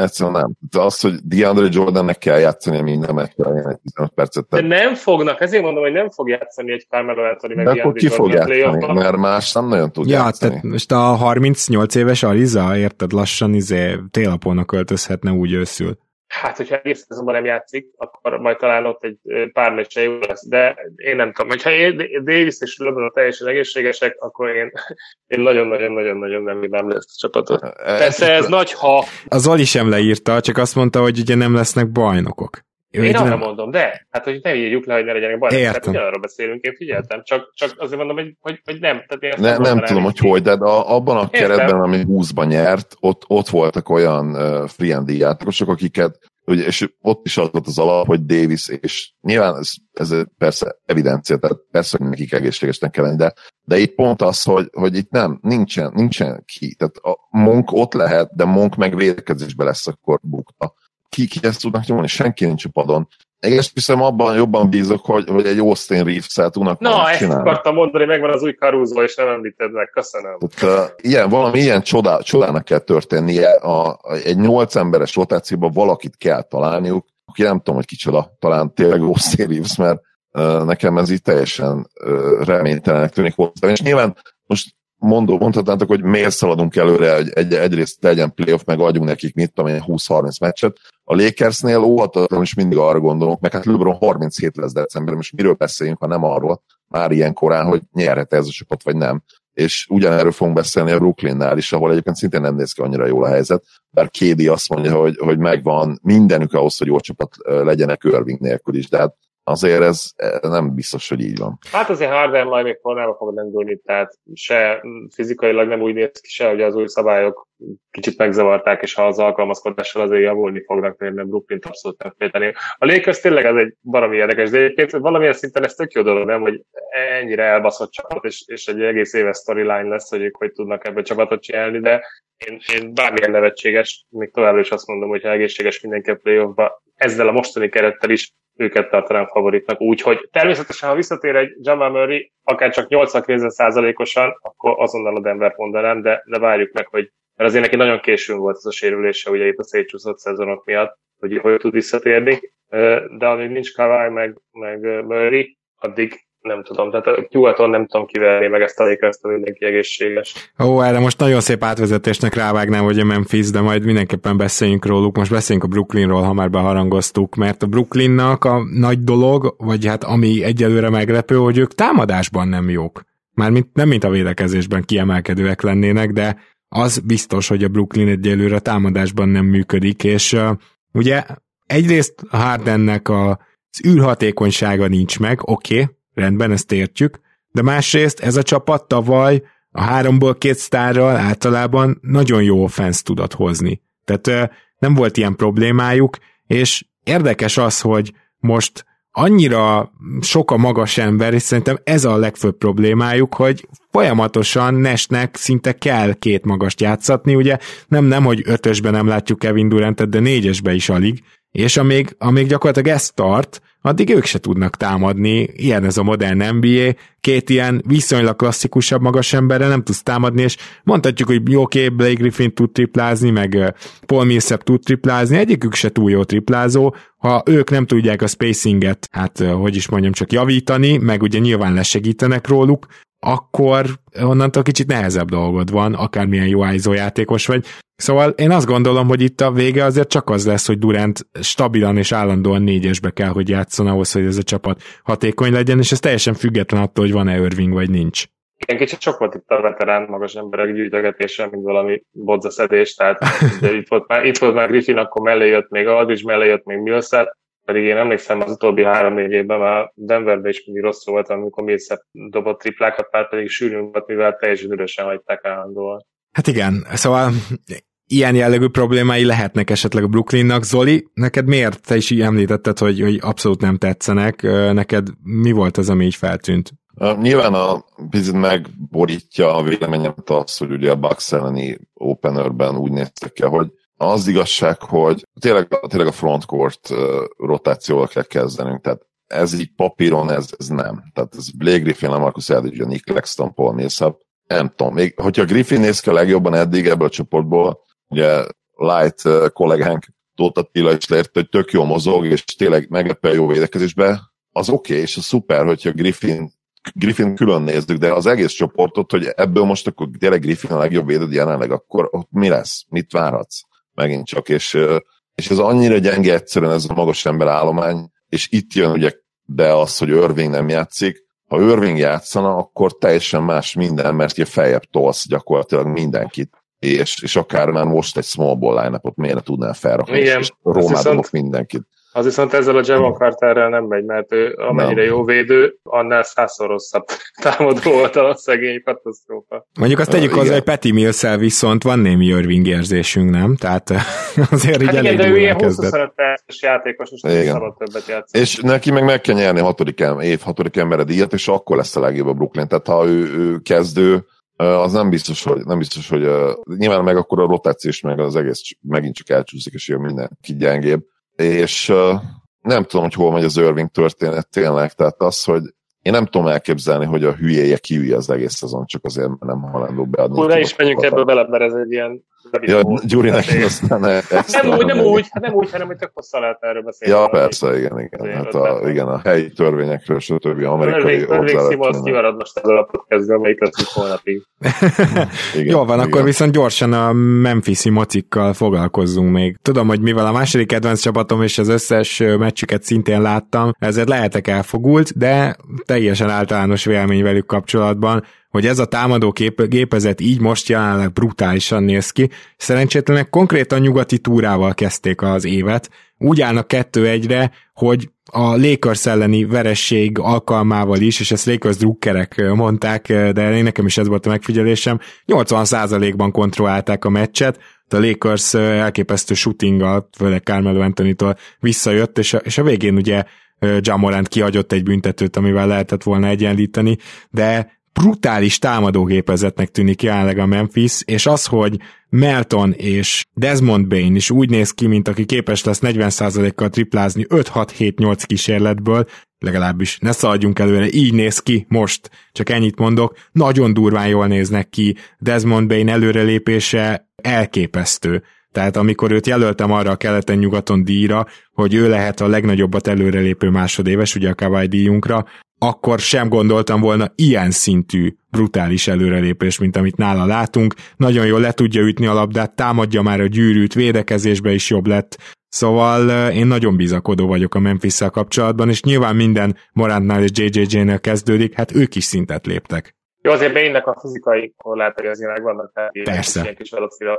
egyszerűen nem. De az, hogy DeAndre Jordannek kell játszani minden meccsen, egy 15 percet. De nem fognak, ezért mondom, hogy nem fog játszani egy Carmelo Anthony meg De akkor ki fog játszani, mert más nem nagyon tud ja, játszani. Tehát most a 38 éves Ariza, érted, lassan izé télapónak költözhetne úgy őszül. Hát, hogyha egész szezonban nem játszik, akkor majd talán ott egy pár meccse jó lesz. De én nem tudom, hogyha Davis és LeBron teljesen egészségesek, akkor én, én nagyon-nagyon-nagyon-nagyon nem nem lesz a csapatot. Persze ez nagy ha. Az Zoli sem leírta, csak azt mondta, hogy ugye nem lesznek bajnokok. Én, én arra nem... mondom, de, hát hogy ne írjuk le, hogy ne legyenek bajnokok. Hát ugyanarról beszélünk, én figyeltem, csak, csak azért mondom, hogy, hogy, hogy nem. Tehát én ne, nem tudom, hogy hogy, de a, abban a Értem. keretben, ami 20-ban nyert, ott, ott voltak olyan uh, free játékosok, akiket ugye, és ott is az volt az alap, hogy Davis, és nyilván ez, ez persze evidencia, tehát persze, hogy nekik egészségesnek kell lenni, de, de itt pont az, hogy, hogy itt nem, nincsen, nincsen ki. Tehát a Monk ott lehet, de Monk meg védekezésbe lesz akkor bukta ki, ki ezt tudnak nyomni, senki nincs a padon. Én ezt hiszem abban jobban bízok, hogy, hogy egy Austin Reeves-el tudnak Na, ezt csinálni. akartam mondani, megvan az új Caruso, és nem említed meg, köszönöm. Tehát, ilyen, valami ilyen csodá, csodának kell történnie, a, a, egy nyolc emberes rotációban valakit kell találniuk, aki nem tudom, hogy kicsoda, talán tényleg Austin Reeves, mert uh, nekem ez így teljesen uh, reménytelenek tűnik hozzá. És nyilván most mondó, mondhatnátok, hogy miért szaladunk előre, hogy egy, egyrészt legyen playoff, meg adjunk nekik, mit tudom én, 20-30 meccset. A Lakersnél óhatatlanul is mindig arra gondolok, meg hát LeBron 37 lesz december, most miről beszéljünk, ha nem arról, már ilyen korán, hogy nyerhet ez a csapat, vagy nem. És ugyanerről fogunk beszélni a Brooklynnál is, ahol egyébként szintén nem néz ki annyira jól a helyzet, bár Kédi azt mondja, hogy, hogy megvan mindenük ahhoz, hogy jó csapat legyenek Irving nélkül is, de hát azért ez nem biztos, hogy így van. Hát azért Harden majd még formába fog lendülni, tehát se fizikailag nem úgy néz ki se, hogy az új szabályok kicsit megzavarták, és ha az alkalmazkodással azért javulni fognak, mert Brooklyn abszolút nem félteni. A Lakers tényleg ez egy valami érdekes, de egyébként valamilyen szinten ez tök jó dolog, nem, hogy ennyire elbaszott csapat, és, és egy egész éves storyline lesz, hogy ők hogy tudnak ebből csapatot csinálni, de én, én bármilyen nevetséges, még továbbra is azt mondom, hogy ha egészséges mindenki a playoffba, ezzel a mostani kerettel is őket tartanám favoritnak. Úgyhogy természetesen, ha visszatér egy Jamal Murray, akár csak 80 osan akkor azonnal a Denver mondanám, de, de várjuk meg, hogy mert azért neki nagyon későn volt ez a sérülése, ugye itt a szétcsúszott szezonok miatt, hogy hogy tud visszatérni, de amíg nincs Kawai meg, meg Murray, addig nem tudom, tehát nyugaton nem tudom kiverni meg ezt a lakers mindenki egészséges. Ó, erre most nagyon szép átvezetésnek rávágnám, hogy a Memphis, de majd mindenképpen beszéljünk róluk. Most beszéljünk a Brooklynról, ha már beharangoztuk, mert a Brooklynnak a nagy dolog, vagy hát ami egyelőre meglepő, hogy ők támadásban nem jók. Mármint nem mint a védekezésben kiemelkedőek lennének, de az biztos, hogy a Brooklyn egyelőre támadásban nem működik, és uh, ugye egyrészt Hardennek a, az űrhatékonysága nincs meg, oké, okay, rendben, ezt értjük, de másrészt ez a csapat tavaly a háromból két sztárral általában nagyon jó offense tudott hozni. Tehát nem volt ilyen problémájuk, és érdekes az, hogy most annyira sok a magas ember, és szerintem ez a legfőbb problémájuk, hogy folyamatosan Nesnek szinte kell két magast játszatni, ugye nem, nem, hogy ötösben nem látjuk Kevin Durantet, de négyesbe is alig, és amíg, amíg gyakorlatilag ezt tart, addig ők se tudnak támadni, ilyen ez a modern NBA, két ilyen viszonylag klasszikusabb magas emberre nem tudsz támadni, és mondhatjuk, hogy jó, oké, Blake Griffin tud triplázni, meg Paul Millsap tud triplázni, egyikük se túl jó triplázó, ha ők nem tudják a spacinget, hát hogy is mondjam, csak javítani, meg ugye nyilván lesegítenek róluk, akkor onnantól kicsit nehezebb dolgod van, akármilyen jó ISO játékos vagy. Szóval én azt gondolom, hogy itt a vége azért csak az lesz, hogy Durant stabilan és állandóan négyesbe kell, hogy játszon ahhoz, hogy ez a csapat hatékony legyen, és ez teljesen független attól, hogy van-e Irving vagy nincs. Igen, kicsit sok volt itt a veterán magas emberek gyűjtögetése, mint valami bodzaszedés, tehát [laughs] itt, volt már, itt volt már Griffin, akkor mellé jött még Aldridge, mellé jött még Millsap, pedig én emlékszem az utóbbi három-négy évben már Denverben is mindig rossz volt, amikor Millsap dobott triplákat, már pedig sűrűn volt, mivel teljesen üresen hagyták állandóan. Hát igen, szóval ilyen jellegű problémái lehetnek esetleg a Brooklynnak. Zoli, neked miért? Te is így említetted, hogy, hogy abszolút nem tetszenek. Neked mi volt az, ami így feltűnt? Nyilván a picit megborítja a véleményemet az, hogy ugye a Bucks elleni openerben úgy néztek ki, hogy az igazság, hogy tényleg, tényleg a frontcourt rotációval kell kezdenünk, tehát ez így papíron, ez, ez nem. Tehát ez Blake Griffin, Lamarcus Aldridge, Nick Lexton, Paul Millsap, nem tudom, még hogyha Griffin néz ki a legjobban eddig ebből a csoportból, ugye Light kollégánk Tóth Attila is leért, hogy tök jó mozog, és tényleg meglepően jó védekezésbe, az oké, okay, és az szuper, hogyha Griffin, Griffin külön nézzük, de az egész csoportot, hogy ebből most akkor tényleg Griffin a legjobb védő jelenleg, akkor ott mi lesz? Mit várhatsz? Megint csak, és és ez annyira gyenge egyszerűen ez a magas ember állomány, és itt jön ugye be az, hogy Irving nem játszik, ha Irving játszana, akkor teljesen más minden, mert ugye feljebb tolsz gyakorlatilag mindenkit és, és akár már most egy small ball line-upot miért tudnál felrakni, Igen, és romádok mindenkit. Az viszont ezzel a Javon Carterrel nem megy, mert ő amennyire nem. jó védő, annál százszor rosszabb [laughs] támadó volt a szegény katasztrófa. Mondjuk azt tegyük hozzá, hogy Peti mills viszont van némi Irving érzésünk, nem? Tehát [laughs] azért hát így igen, de ő ilyen 20 perces játékos, és nem szabad többet játszani. És neki meg meg kell nyerni a hatodik év hatodik embere díjat, és akkor lesz a legjobb a Brooklyn. Tehát ha ő, ő kezdő, az nem biztos, hogy, nem biztos, hogy uh, nyilván meg akkor a rotációs meg az egész megint csak elcsúszik, és jön mindenki gyengébb. És nem tudom, hogy hol megy az Irving történet tényleg, tehát az, hogy én nem tudom elképzelni, hogy a hülyéje kiülje az egész szezon, csak azért, nem hajlandó beadni. Hú, ne is menjünk ebből bele, mert ez egy ilyen Ja, Gyuri neki aztán ne, nem, úgy, nem, úgy, nem úgy, hanem hogy tök hosszá lehet erről beszélni. Ja, persze, igen, igen. Hát a, igen, a helyi törvényekről, stb. amerikai Simons kimarad most ezzel a podcastből, amelyik lesz holnapig. [laughs] Jó van, igen. akkor viszont gyorsan a Memphis-i mocikkal foglalkozzunk még. Tudom, hogy mivel a második kedvenc csapatom és az összes meccsüket szintén láttam, ezért lehetek elfogult, de teljesen általános vélemény velük kapcsolatban hogy ez a támadó kép- gépezet így most jelenleg brutálisan néz ki. Szerencsétlenek konkrétan nyugati túrával kezdték az évet. Úgy állnak kettő egyre, hogy a Lakers elleni veresség alkalmával is, és ezt Lakers drukkerek mondták, de én nekem is ez volt a megfigyelésem, 80%-ban kontrollálták a meccset, a Lakers elképesztő shootinggal, főleg Carmelo Anthony-tól visszajött, és a, és a végén ugye Jamorant kihagyott egy büntetőt, amivel lehetett volna egyenlíteni, de brutális támadógépezetnek tűnik jelenleg a Memphis, és az, hogy Melton és Desmond Bain is úgy néz ki, mint aki képes lesz 40%-kal triplázni 5-6-7-8 kísérletből, legalábbis ne szaladjunk előre, így néz ki most, csak ennyit mondok, nagyon durván jól néznek ki, Desmond Bain előrelépése elképesztő. Tehát amikor őt jelöltem arra a keleten-nyugaton díjra, hogy ő lehet a legnagyobbat előrelépő másodéves, ugye a Kawai díjunkra, akkor sem gondoltam volna ilyen szintű brutális előrelépés, mint amit nála látunk. Nagyon jól le tudja ütni a labdát, támadja már a gyűrűt, védekezésbe is jobb lett. Szóval én nagyon bizakodó vagyok a memphis kapcsolatban, és nyilván minden Morantnál és JJJ-nél kezdődik, hát ők is szintet léptek. Jó, azért Bénynek a fizikai korlátai azért vannak, tehát Persze. ilyen kis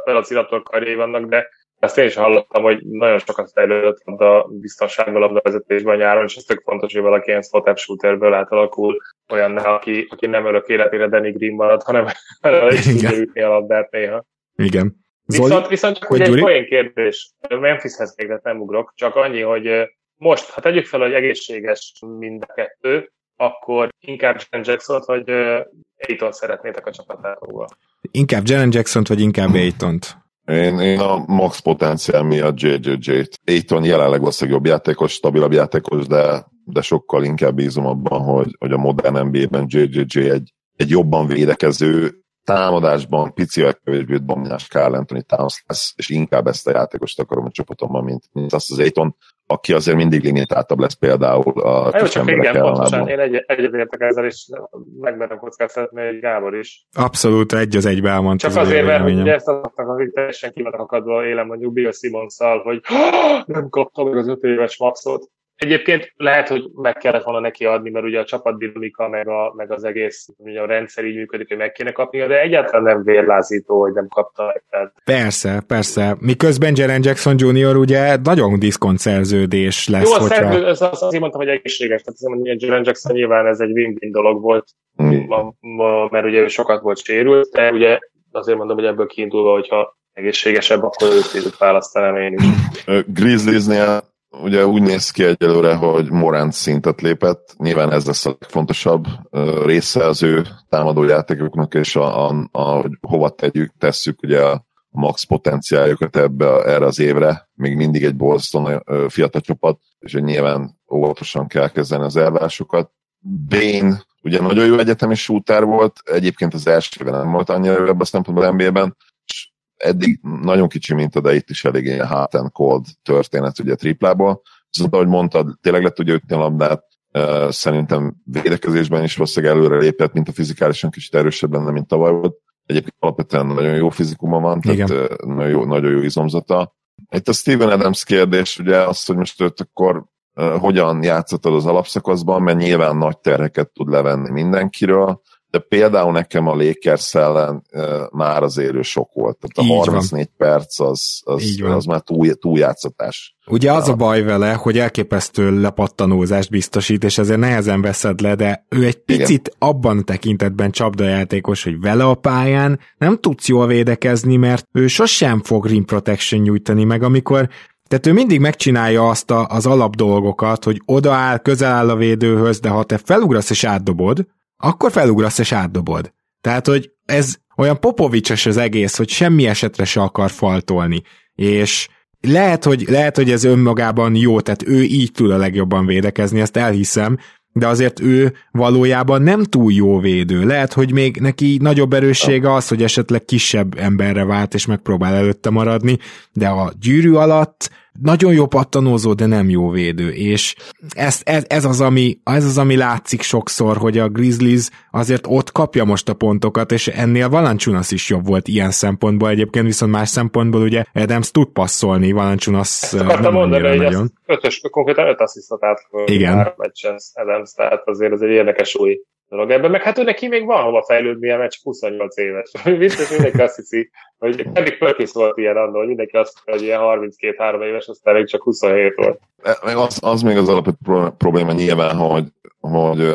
velociraptor karjai vannak, de ezt én is hallottam, hogy nagyon sokat fejlődött a biztonságban a vezetésben nyáron, és ez tök fontos, hogy valaki ilyen spot shooterből átalakul olyan, aki, aki nem örök életére Danny Green marad, hanem [laughs] is tudja ütni a labdát néha. Igen. Zoli, viszont, viszont csak egy olyan kérdés, Memphishez még nem ugrok, csak annyi, hogy most, ha tegyük fel, hogy egészséges mind a kettő, akkor inkább Jalen jackson vagy Aiton szeretnétek a csapatátokból? Inkább Jalen jackson vagy inkább Aiton-t? Én, én a max potenciál miatt JJJ-t. Aiton jelenleg valószínűleg jobb játékos, stabilabb játékos, de, de sokkal inkább bízom abban, hogy, hogy a modern NBA-ben JJJ egy, egy jobban védekező, támadásban picivel kevésbé domináns Carl Anthony Towns lesz, és inkább ezt a játékost akarom a csapatomban, mint, mint azt az Aiton, aki azért mindig limitáltabb lesz például a kis csak igen, pontosan, én egy, egyetértek ezzel, és megmerem kockáztatni egy Gábor is. Abszolút egy az egybe elmondta. Csak az azért, mert ugye ezt azoknak, akik teljesen kivannak akadva élem mondjuk Bill simmons hogy [gasps] nem kapta meg az öt éves maxot. Egyébként lehet, hogy meg kellett volna neki adni, mert ugye a csapatdinamika, meg, a, meg az egész ugye a rendszer így működik, hogy meg kéne kapni, de egyáltalán nem vérlázító, hogy nem kapta meg. Persze, persze. Miközben Jaren Jackson Jr. ugye nagyon diszkont szerződés lesz. Jó, a hogyha... szerző, az, az, azért mondtam, hogy egészséges. Tehát azért mondom, hogy Jaren Jackson nyilván ez egy win-win dolog volt, mm. mert ugye sokat volt sérült, de ugye azért mondom, hogy ebből kiindulva, hogyha egészségesebb, akkor őt választanám én is. Grizzliesnél ugye úgy néz ki egyelőre, hogy Morant szintet lépett, nyilván ez lesz a legfontosabb része az ő támadó játékoknak, és a, a, a, hova tegyük, tesszük ugye a max potenciáljukat ebbe, erre az évre, még mindig egy Boston fiatal csapat, és nyilván óvatosan kell kezdeni az elvárásokat. Bane ugye nagyon jó egyetemi shooter volt, egyébként az elsőben nem volt annyira jó ebben a szempontból NBA-ben, eddig nagyon kicsi minta, de itt is elég ilyen hot and cold történet ugye triplából. Viszont ahogy mondtad, tényleg le tudja ütni a labdát, szerintem védekezésben is valószínűleg előre lépett, mint a fizikálisan kicsit erősebb lenne, mint tavaly volt. Egyébként alapvetően nagyon jó fizikuma van, tehát nagyon jó, nagyon jó izomzata. Itt a Steven Adams kérdés, ugye az, hogy most őt akkor hogyan játszottad az alapszakaszban, mert nyilván nagy terheket tud levenni mindenkiről, de például nekem a Lakers ellen már az érő sok volt. Tehát a Így 34 van. perc az, az, az már túl, túljátszatás. Ugye az a baj vele, hogy elképesztő lepattanózást biztosít, és ezért nehezen veszed le, de ő egy picit Igen. abban tekintetben csapdajátékos, hogy vele a pályán nem tudsz jól védekezni, mert ő sosem fog rim protection nyújtani, meg amikor tehát ő mindig megcsinálja azt a, az alap dolgokat, hogy odaáll, közel áll a védőhöz, de ha te felugrasz és átdobod, akkor felugrasz és átdobod. Tehát, hogy ez olyan popovicsos az egész, hogy semmi esetre se akar faltolni. És lehet hogy, lehet, hogy ez önmagában jó, tehát ő így tud a legjobban védekezni, ezt elhiszem, de azért ő valójában nem túl jó védő. Lehet, hogy még neki nagyobb erőssége az, hogy esetleg kisebb emberre vált, és megpróbál előtte maradni, de a gyűrű alatt nagyon jó pattanózó, de nem jó védő, és ez, ez, ez, az, ami, ez az, ami látszik sokszor, hogy a Grizzlies azért ott kapja most a pontokat, és ennél Valanciunas is jobb volt ilyen szempontból, egyébként viszont más szempontból ugye Adams tud passzolni, Valanciunas nem mondani, hogy nagyon. Ötös, konkrétan öt asszisztot át Igen. Adams, tehát azért az egy érdekes új dolog ebben, meg hát ő neki még van hova fejlődnie, mert csak 28 éves. [laughs] Biztos mindenki azt hiszi, hogy Kevin Perkins volt ilyen annól, hogy mindenki azt hogy ilyen 32-3 éves, aztán még csak 27 volt. E, meg az, az még az alapvető probléma nyilván, hogy, hogy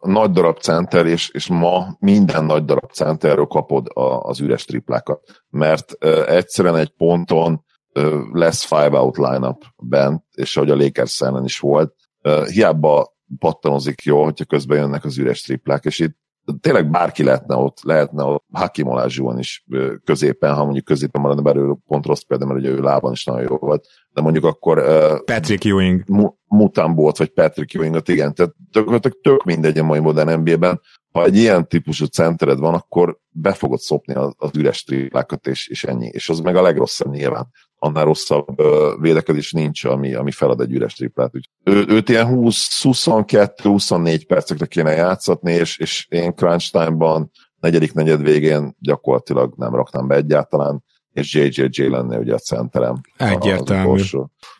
nagy darab center, és, és ma minden nagy darab centerről kapod a, az üres triplákat. Mert uh, egyszerűen egy ponton uh, lesz five out lineup bent, és ahogy a Lakers ellen is volt, uh, hiába pattanozik jól, hogyha közben jönnek az üres triplák, és itt tényleg bárki lehetne ott, lehetne ott Hakim Olázsúan is középen, ha mondjuk középen maradna, ő pont rossz példa, mert ugye ő lában is nagyon jó volt, de mondjuk akkor Patrick Ewing. Mutambolt, vagy Patrick Ewingot, igen, tehát tök, tök mindegy a mai modern NBA-ben, ha egy ilyen típusú centered van, akkor be fogod szopni az, az üres triplákat, és, és ennyi. És az meg a legrosszabb nyilván annál rosszabb védekezés nincs, ami, ami felad egy üres triplát. Úgy. Ő, őt ilyen 22-24 percekre kéne játszatni, és, és én crunch time-ban negyedik negyed végén gyakorlatilag nem raknám be egyáltalán és JJJ lenne ugye a centerem. Egyértelmű.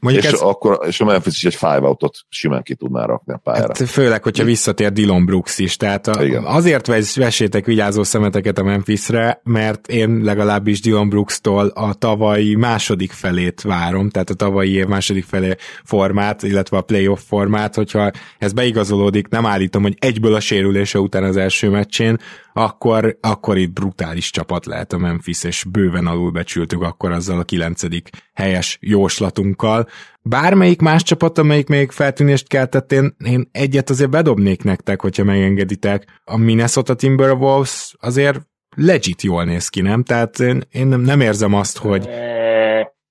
Mondjuk és, ez... akkor, és a Memphis is egy five outot simán ki tudná rakni a pályára. Hát főleg, hogyha visszatér Dylan Brooks is. Tehát a, Igen. azért vessétek vigyázó szemeteket a Memphisre, mert én legalábbis Dylan Brooks-tól a tavalyi második felét várom, tehát a tavalyi év második felé formát, illetve a playoff formát, hogyha ez beigazolódik, nem állítom, hogy egyből a sérülése után az első meccsén, akkor, akkor itt brutális csapat lehet a Memphis, és bőven alulbecsültük akkor azzal a kilencedik helyes jóslatunkkal. Bármelyik más csapat, amelyik még feltűnést keltett, én, én egyet azért bedobnék nektek, hogyha megengeditek. A Minnesota Timberwolves azért legit jól néz ki, nem? Tehát én, én nem, nem érzem azt, hogy...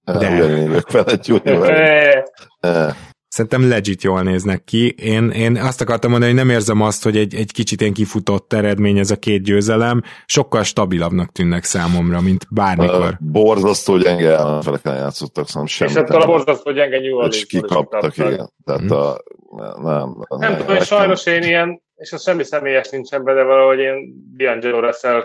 De... Ugyanígy [laughs] Szerintem legit jól néznek ki. Én, én azt akartam mondani, hogy nem érzem azt, hogy egy, egy kicsit én kifutott eredmény ez a két győzelem. Sokkal stabilabbnak tűnnek számomra, mint bármikor. Uh, borzasztó gyenge ellenfeleken játszottak, szóval semmit. És attól a borzasztó gyenge nyúl. És kikaptak, igen. Tehát hmm. a, nem, nem, nem tudom, sajnos én ilyen, és az semmi személyes nincsen be, de valahogy én D'Angelo Russell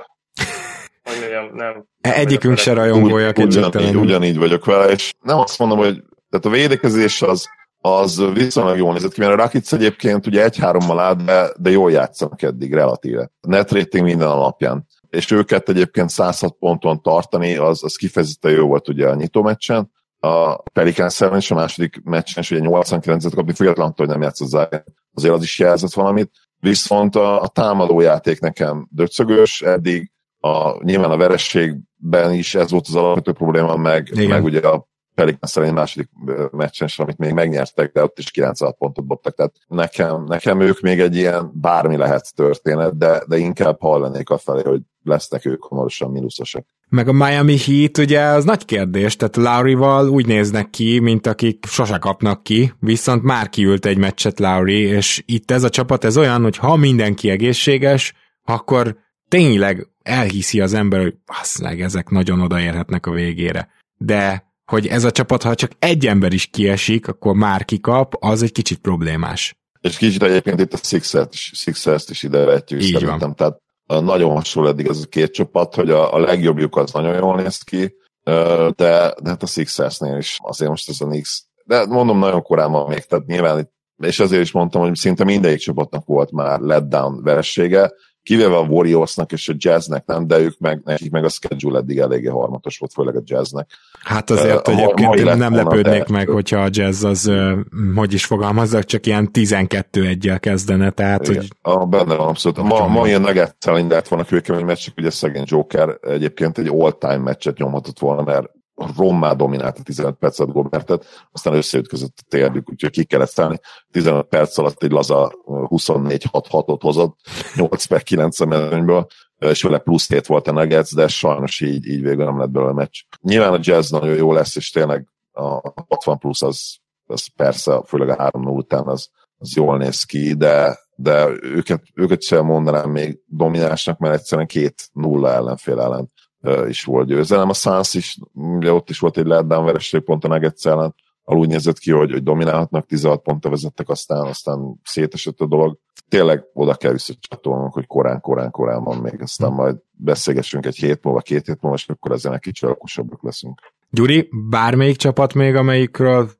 hogy mondjam, nem. E, egyikünk se rajongója. Ugyanígy, ugyanígy vagyok vele, és nem azt mondom, hogy tehát a védekezés az az viszonylag jól nézett ki, mert a Rakic egyébként ugye egy-hárommal állt, de, de jól játszanak eddig relatíve. Net rating minden alapján. És őket egyébként 106 ponton tartani, az, az kifejezetten jó volt ugye a nyitó meccsen. A Pelicans ellen és a második meccsen is ugye 89-et kapni, függetlenül, hogy nem játszott Zion. Azért az is jelzett valamit. Viszont a, a támadó játék nekem döcögös, eddig a, nyilván a verességben is ez volt az alapvető probléma, meg, meg ugye a Pelicans szerint második meccsen sem, amit még megnyertek, de ott is 96 pontot dobtak, tehát nekem, nekem ők még egy ilyen bármi lehet történet, de, de inkább hallanék a felé, hogy lesznek ők hamarosan mínuszosak. Meg a Miami Heat ugye az nagy kérdés, tehát Lowry-val úgy néznek ki, mint akik sose kapnak ki, viszont már kiült egy meccset Lowry, és itt ez a csapat ez olyan, hogy ha mindenki egészséges, akkor tényleg elhiszi az ember, hogy basszleg, ezek nagyon odaérhetnek a végére. De hogy ez a csapat, ha csak egy ember is kiesik, akkor már kikap, az egy kicsit problémás. És kicsit egyébként itt a Sixers-t is, Sixers is ide vetjük Így szerintem. Van. Tehát nagyon hasonló eddig ez a két csapat, hogy a, a legjobbjuk az nagyon jól néz ki, de, de hát a Sixersnél is azért most ez a Knicks, de mondom, nagyon korán van még, tehát nyilván itt és azért is mondtam, hogy szinte mindegyik csapatnak volt már letdown veressége, kivéve a Warriorsnak és a Jazznek nem, de ők meg, nekik meg a schedule eddig eléggé harmatos volt, főleg a Jazznek. Hát azért uh, egyébként én nem lepődnék de... meg, hogyha a Jazz az, uh, hogy is fogalmazzak, csak ilyen 12 egyel kezdene, tehát Igen. hogy... Ah, benne van abszolút. Ma, ma ilyen nugget indult volna kőkemény meccsek, ugye szegény Joker egyébként egy all-time meccset nyomhatott volna, mert rommá dominálta 15 percet Gobertet, aztán összeütközött a térdük, úgyhogy ki kellett szállni. 15 perc alatt egy laza 24-6-6-ot hozott, 8 per 9 mezőnyből, és vele plusz tét volt a Nuggets, de sajnos így, így végül nem lett belőle a meccs. Nyilván a jazz nagyon jó lesz, és tényleg a 60 plusz az, az persze, főleg a 3 után az, az jól néz ki, de, de őket, őket sem mondanám még dominánsnak, mert egyszerűen két nulla ellenfél ellen is volt győzelem. A Suns is, ugye ott is volt egy letdown vereség pont a Nuggets ellen, alul nézett ki, hogy, hogy dominálhatnak, 16 pontra vezettek, aztán, aztán szétesett a dolog. Tényleg oda kell visszacsatolnunk, hogy korán, korán, korán van még, aztán majd beszélgessünk egy hét múlva, két hét múlva, és akkor ezen egy kicsit okosabbak leszünk. Gyuri, bármelyik csapat még, amelyikről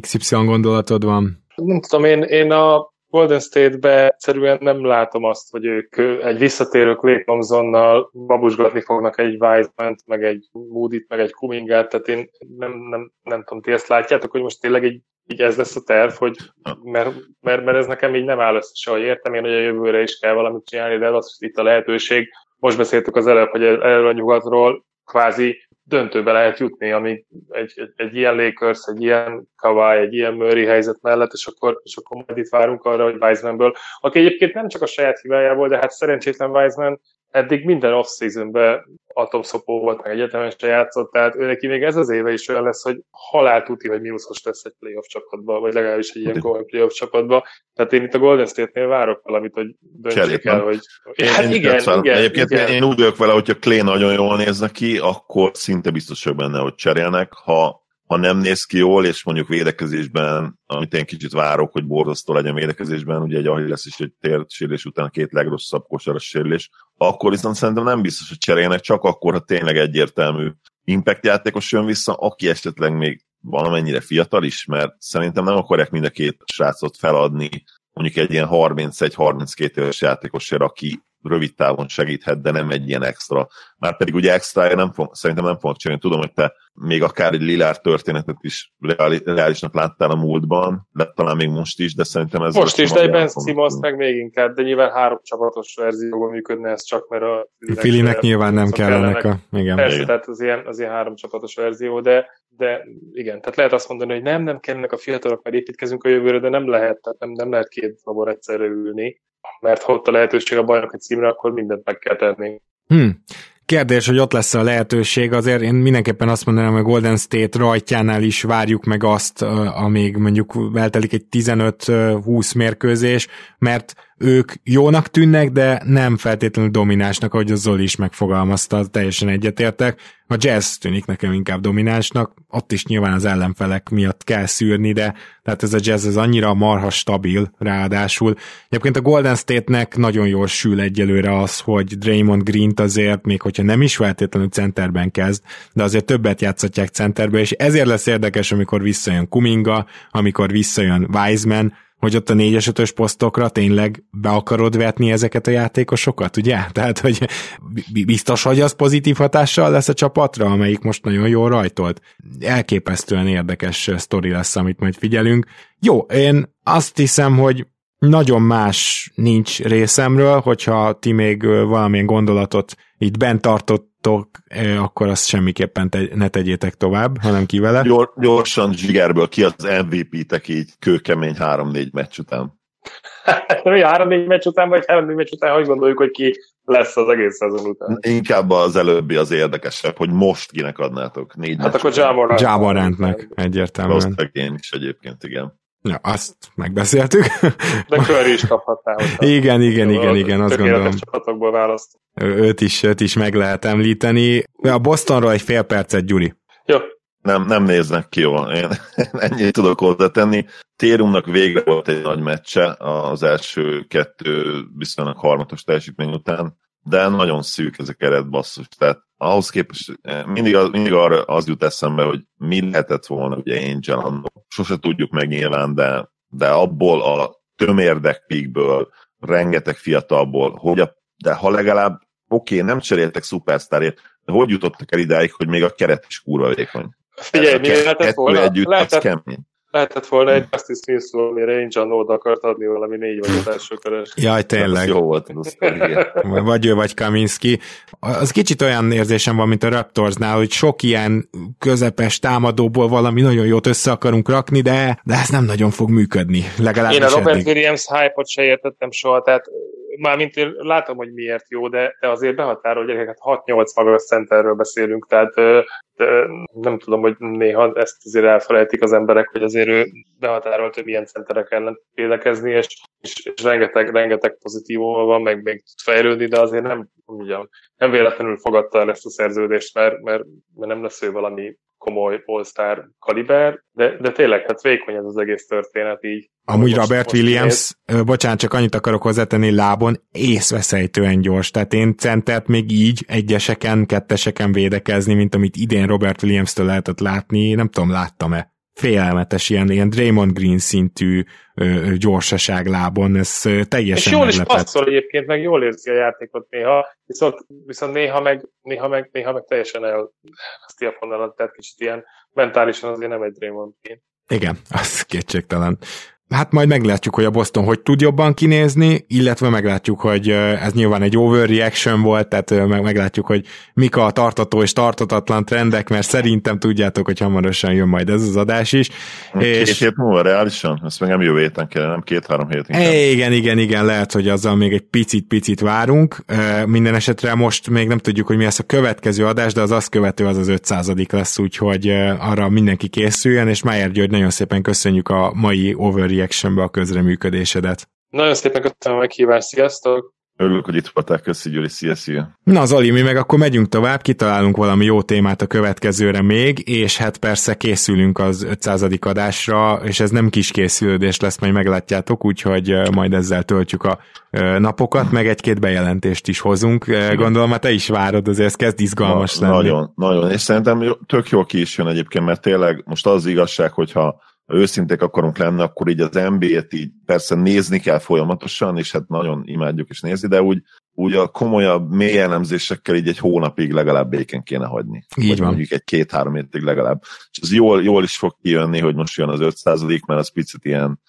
XY gondolatod van? Nem tudom, én, én a Golden State-be egyszerűen nem látom azt, hogy ők egy visszatérő Clay Thompsonnal babusgatni fognak egy wiseman meg egy Moody-t, meg egy Kumingát, tehát én nem, nem, nem tudom, ti ezt látjátok, hogy most tényleg így, így ez lesz a terv, hogy mert, mert, mert ez nekem így nem áll össze se, hogy értem én, hogy a jövőre is kell valamit csinálni, de az itt a lehetőség. Most beszéltük az előbb, hogy erről a nyugatról kvázi döntőbe lehet jutni, ami egy, egy, egy ilyen Lakers, egy ilyen Kawhi, egy ilyen Murray helyzet mellett, és akkor, és akkor majd itt várunk arra, hogy Wisemanből, aki egyébként nem csak a saját hibájából, de hát szerencsétlen Wiseman eddig minden off-seasonben atomszopó volt, meg egyetemen se játszott, tehát ő neki még ez az éve is olyan lesz, hogy halál tuti, hogy mínuszos lesz egy playoff csapatba, vagy legalábbis egy ilyen gold playoff csapatba. Tehát én itt a Golden State-nél várok valamit, hogy döntsék el, hogy... Én, hát én igen, igen, igen, Egyébként igen. én úgy vagyok vele, hogyha Clay nagyon jól néz ki, akkor szinte biztos vagyok benne, hogy cserélnek. Ha ha nem néz ki jól, és mondjuk védekezésben, amit én kicsit várok, hogy borzasztó legyen védekezésben, ugye egy lesz is egy térsérülés után a két legrosszabb kosaras sérülés, akkor viszont szerintem nem biztos, hogy cserélnek, csak akkor, ha tényleg egyértelmű impact játékos jön vissza, aki esetleg még valamennyire fiatal is, mert szerintem nem akarják mind a két srácot feladni mondjuk egy ilyen 31-32 éves játékosért, aki rövid távon segíthet, de nem egy ilyen extra. Már pedig ugye extra nem fog, szerintem nem fogok csinálni. Tudom, hogy te még akár egy Lilár történetet is reális, reálisnak láttál a múltban, de talán még most is, de szerintem ez... Most is, de egy Ben Simmons meg még inkább, de nyilván három csapatos verzióban működne ez csak, mert a... Filinek nyilván nem kellenek a... Igen. Persze, tehát az ilyen, az ilyen három csapatos verzió, de, de igen, tehát lehet azt mondani, hogy nem, nem kellenek a fiatalok, mert építkezünk a jövőre, de nem lehet, tehát nem, nem lehet két labor egyszerre ülni mert ha ott a lehetőség a bajnoki címre, akkor mindent meg kell tenni. Hmm. Kérdés, hogy ott lesz a lehetőség, azért én mindenképpen azt mondanám, hogy Golden State rajtjánál is várjuk meg azt, amíg mondjuk eltelik egy 15-20 mérkőzés, mert ők jónak tűnnek, de nem feltétlenül dominánsnak, ahogy a Zoli is megfogalmazta, teljesen egyetértek. A jazz tűnik nekem inkább dominánsnak, ott is nyilván az ellenfelek miatt kell szűrni, de tehát ez a jazz ez annyira marha stabil, ráadásul. Egyébként a Golden State-nek nagyon jól sül egyelőre az, hogy Draymond Green-t azért, még hogyha nem is feltétlenül centerben kezd, de azért többet játszhatják centerbe, és ezért lesz érdekes, amikor visszajön Kuminga, amikor visszajön Wiseman, hogy ott a 4-es 5 posztokra tényleg be akarod vetni ezeket a játékosokat, ugye? [laughs] Tehát, hogy biztos, hogy az pozitív hatással lesz a csapatra, amelyik most nagyon jól rajtolt. Elképesztően érdekes sztori lesz, amit majd figyelünk. Jó, én azt hiszem, hogy nagyon más nincs részemről, hogyha ti még valamilyen gondolatot itt bent tartottok, akkor azt semmiképpen te, ne tegyétek tovább, hanem ki vele. Gyor, gyorsan zsigerből ki az MVP-tek így kőkemény 3-4 meccs után. Mi 3-4 meccs után, vagy 3-4 meccs után, hogy gondoljuk, hogy ki lesz az egész szezon után? Inkább az előbbi az érdekesebb, hogy most kinek adnátok. Négy hát akkor Jamarant. Jamarantnak egyértelműen. Rossz én is egyébként, igen. Ja, azt megbeszéltük. De Curry is kaphatná. [laughs] igen, igen, igen, igen, azt gondolom. csapatokból választ. Őt is, őt is meg lehet említeni. A Bostonról egy fél percet, Gyuri. Jó. Nem, nem néznek ki jól. Én [laughs] ennyit tudok hozzátenni. Térumnak vége volt egy nagy meccse az első kettő viszonylag harmatos teljesítmény után. de nagyon szűk ez a keret basszus. Tehát ahhoz képest eh, mindig az, mindig arra az jut eszembe, hogy mi lehetett volna ugye Angel annó. Sose tudjuk meg nyilván, de, de abból a tömérdek pikből, rengeteg fiatalból, hogy a, de ha legalább oké, okay, nem cseréltek szupersztárért, de hogy jutottak el idáig, hogy még a keret is kurva vékony. Figyelj, mi lehetett volna? Együtt, lehetett, kemény. Lehetett volna egy Justice Smith amire Angel Node akart adni valami négy vagy az első körös. Jaj, tényleg. jó volt. Az [laughs] vagy ő, vagy Kaminski. Az kicsit olyan érzésem van, mint a Raptorsnál, hogy sok ilyen közepes támadóból valami nagyon jót össze akarunk rakni, de, de ez nem nagyon fog működni. Legalábbis Én a Robert eddig. Williams hype-ot se értettem soha, tehát mármint én látom, hogy miért jó, de, de azért behatárol gyerekeket 6-8 magas centerről beszélünk, tehát de nem tudom, hogy néha ezt azért elfelejtik az emberek, hogy azért ő behatárolt, hogy milyen centerek ellen védekezni, és, és, és rengeteg, rengeteg pozitívum van, meg még tud fejlődni, de azért nem, ugyan, nem véletlenül fogadta el ezt a szerződést, mert, mert, mert nem lesz ő valami komoly all-star kaliber, de, de tényleg, hát vékony ez az egész történet így. Amúgy most, Robert most Williams, néz. bocsánat, csak annyit akarok hozzátenni, lábon észveszejtően gyors, tehát én centert még így egyeseken, ketteseken védekezni, mint amit idén Robert Williams-től lehetett látni, nem tudom, láttam-e félelmetes, ilyen, ilyen Draymond Green szintű ö, gyorsaság lábon, ez teljesen És jól is passzol egyébként, meg jól érzi a játékot néha, viszont, viszont néha, meg, néha, meg, néha meg teljesen el azt a fonalat, tehát kicsit ilyen mentálisan azért nem egy Draymond Green. Igen, [laughs] az kétségtelen. Hát majd meglátjuk, hogy a Boston hogy tud jobban kinézni, illetve meglátjuk, hogy ez nyilván egy overreaction volt, tehát meg, meglátjuk, hogy mik a tartató és tartatatlan trendek, mert szerintem tudjátok, hogy hamarosan jön majd ez az adás is. Két és... hét múlva reálisan? Ezt meg nem jövő héten kell, nem két-három hét. Inkább. Igen, igen, igen, lehet, hogy azzal még egy picit-picit várunk. Minden esetre most még nem tudjuk, hogy mi lesz a következő adás, de az azt követő az az 500 lesz, úgyhogy arra mindenki készüljön, és Májer György, nagyon szépen köszönjük a mai overreaction reactionbe a közreműködésedet. Nagyon szépen köszönöm a meghívást, sziasztok! Örülök, hogy itt voltál, köszi Gyuri, szia, szia. Na Zoli, mi meg akkor megyünk tovább, kitalálunk valami jó témát a következőre még, és hát persze készülünk az 500. adásra, és ez nem kis készülődés lesz, majd meglátjátok, úgyhogy majd ezzel töltjük a napokat, meg egy-két bejelentést is hozunk. Gondolom, hát te is várod, azért ez kezd izgalmas Na, lenni. Nagyon, nagyon, és szerintem tök jól ki is jön egyébként, mert tényleg most az, az igazság, hogyha ha őszinték akarunk lenni, akkor így az NBA-t így persze nézni kell folyamatosan, és hát nagyon imádjuk is nézni, de úgy, úgy a komolyabb, mély elemzésekkel így egy hónapig legalább békén kéne hagyni. Így Vagy van. mondjuk egy két-három hétig legalább. És ez jól, jól is fog kijönni, hogy most jön az 5 mert az picit ilyen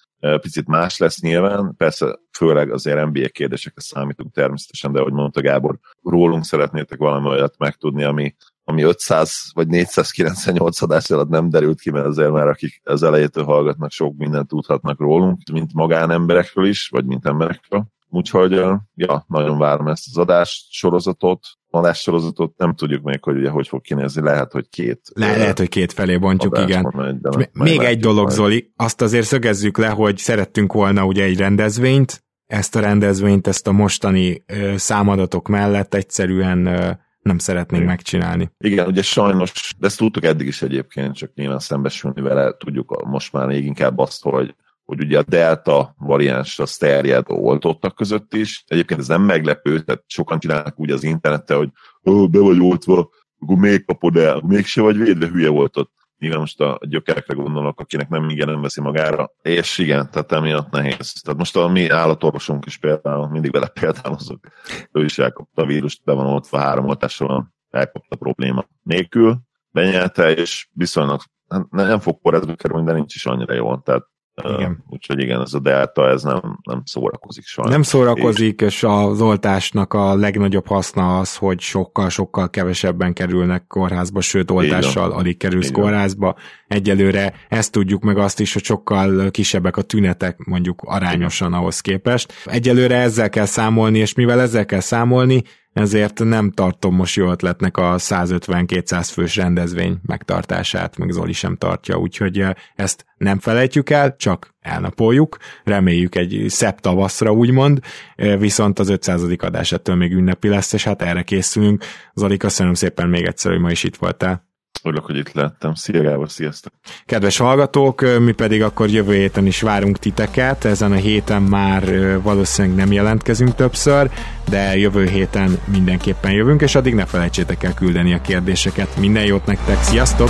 picit más lesz nyilván, persze főleg azért NBA kérdésekre számítunk természetesen, de ahogy mondta Gábor, rólunk szeretnétek valami olyat megtudni, ami, ami 500 vagy 498 adás alatt nem derült ki, mert azért már akik az elejétől hallgatnak, sok mindent tudhatnak rólunk, mint magánemberekről is, vagy mint emberekről. Úgyhogy, ja, nagyon várom ezt az adás sorozatot, adás sorozatot, nem tudjuk még, hogy ugye hogy fog kinézni, lehet, hogy két. Le, lehet, hogy két felé bontjuk, igen. Megy, még egy dolog, majd. Zoli, azt azért szögezzük le, hogy szerettünk volna ugye egy rendezvényt, ezt a rendezvényt, ezt a mostani ö, számadatok mellett egyszerűen ö, nem szeretnénk Igen. megcsinálni. Igen, ugye sajnos, de ezt tudtuk eddig is egyébként, csak nyilván szembesülni vele, tudjuk most már még inkább azt, hogy hogy ugye a delta variáns az terjed oltottak között is. Egyébként ez nem meglepő, tehát sokan csinálnak úgy az interneten, hogy be vagy oltva, akkor még kapod el, mégse vagy védve, hülye volt ott. Nyilván most a gyökerekre gondolok, akinek nem igen nem veszi magára. És igen, tehát emiatt nehéz. Tehát most a mi állatorvosunk is például, mindig vele példálozok, ő is elkapta a vírust, be van oltva, három oltásra van, elkapta probléma nélkül, benyelte, és viszonylag nem fog kórházba kerülni, de nincs is annyira jó. Tehát igen. Úgyhogy igen, ez a delta, ez nem, nem szórakozik sajnos. Nem szórakozik, és... és az oltásnak a legnagyobb haszna az, hogy sokkal-sokkal kevesebben kerülnek kórházba, sőt oltással alig kerülsz Igen. kórházba. Egyelőre ezt tudjuk meg azt is, hogy sokkal kisebbek a tünetek mondjuk arányosan Igen. ahhoz képest. Egyelőre ezzel kell számolni, és mivel ezzel kell számolni, ezért nem tartom most jó ötletnek a 150-200 fős rendezvény megtartását, meg Zoli sem tartja, úgyhogy eh, ezt nem felejtjük el, csak elnapoljuk, reméljük egy szebb tavaszra úgymond, eh, viszont az 500. adás ettől még ünnepi lesz, és hát erre készülünk. Zoli, köszönöm szépen még egyszer, hogy ma is itt voltál. Örülök, hogy itt lettem. Szia Gábor, sziasztok! Kedves hallgatók, mi pedig akkor jövő héten is várunk titeket. Ezen a héten már valószínűleg nem jelentkezünk többször, de jövő héten mindenképpen jövünk, és addig ne felejtsétek el küldeni a kérdéseket. Minden jót nektek, sziasztok!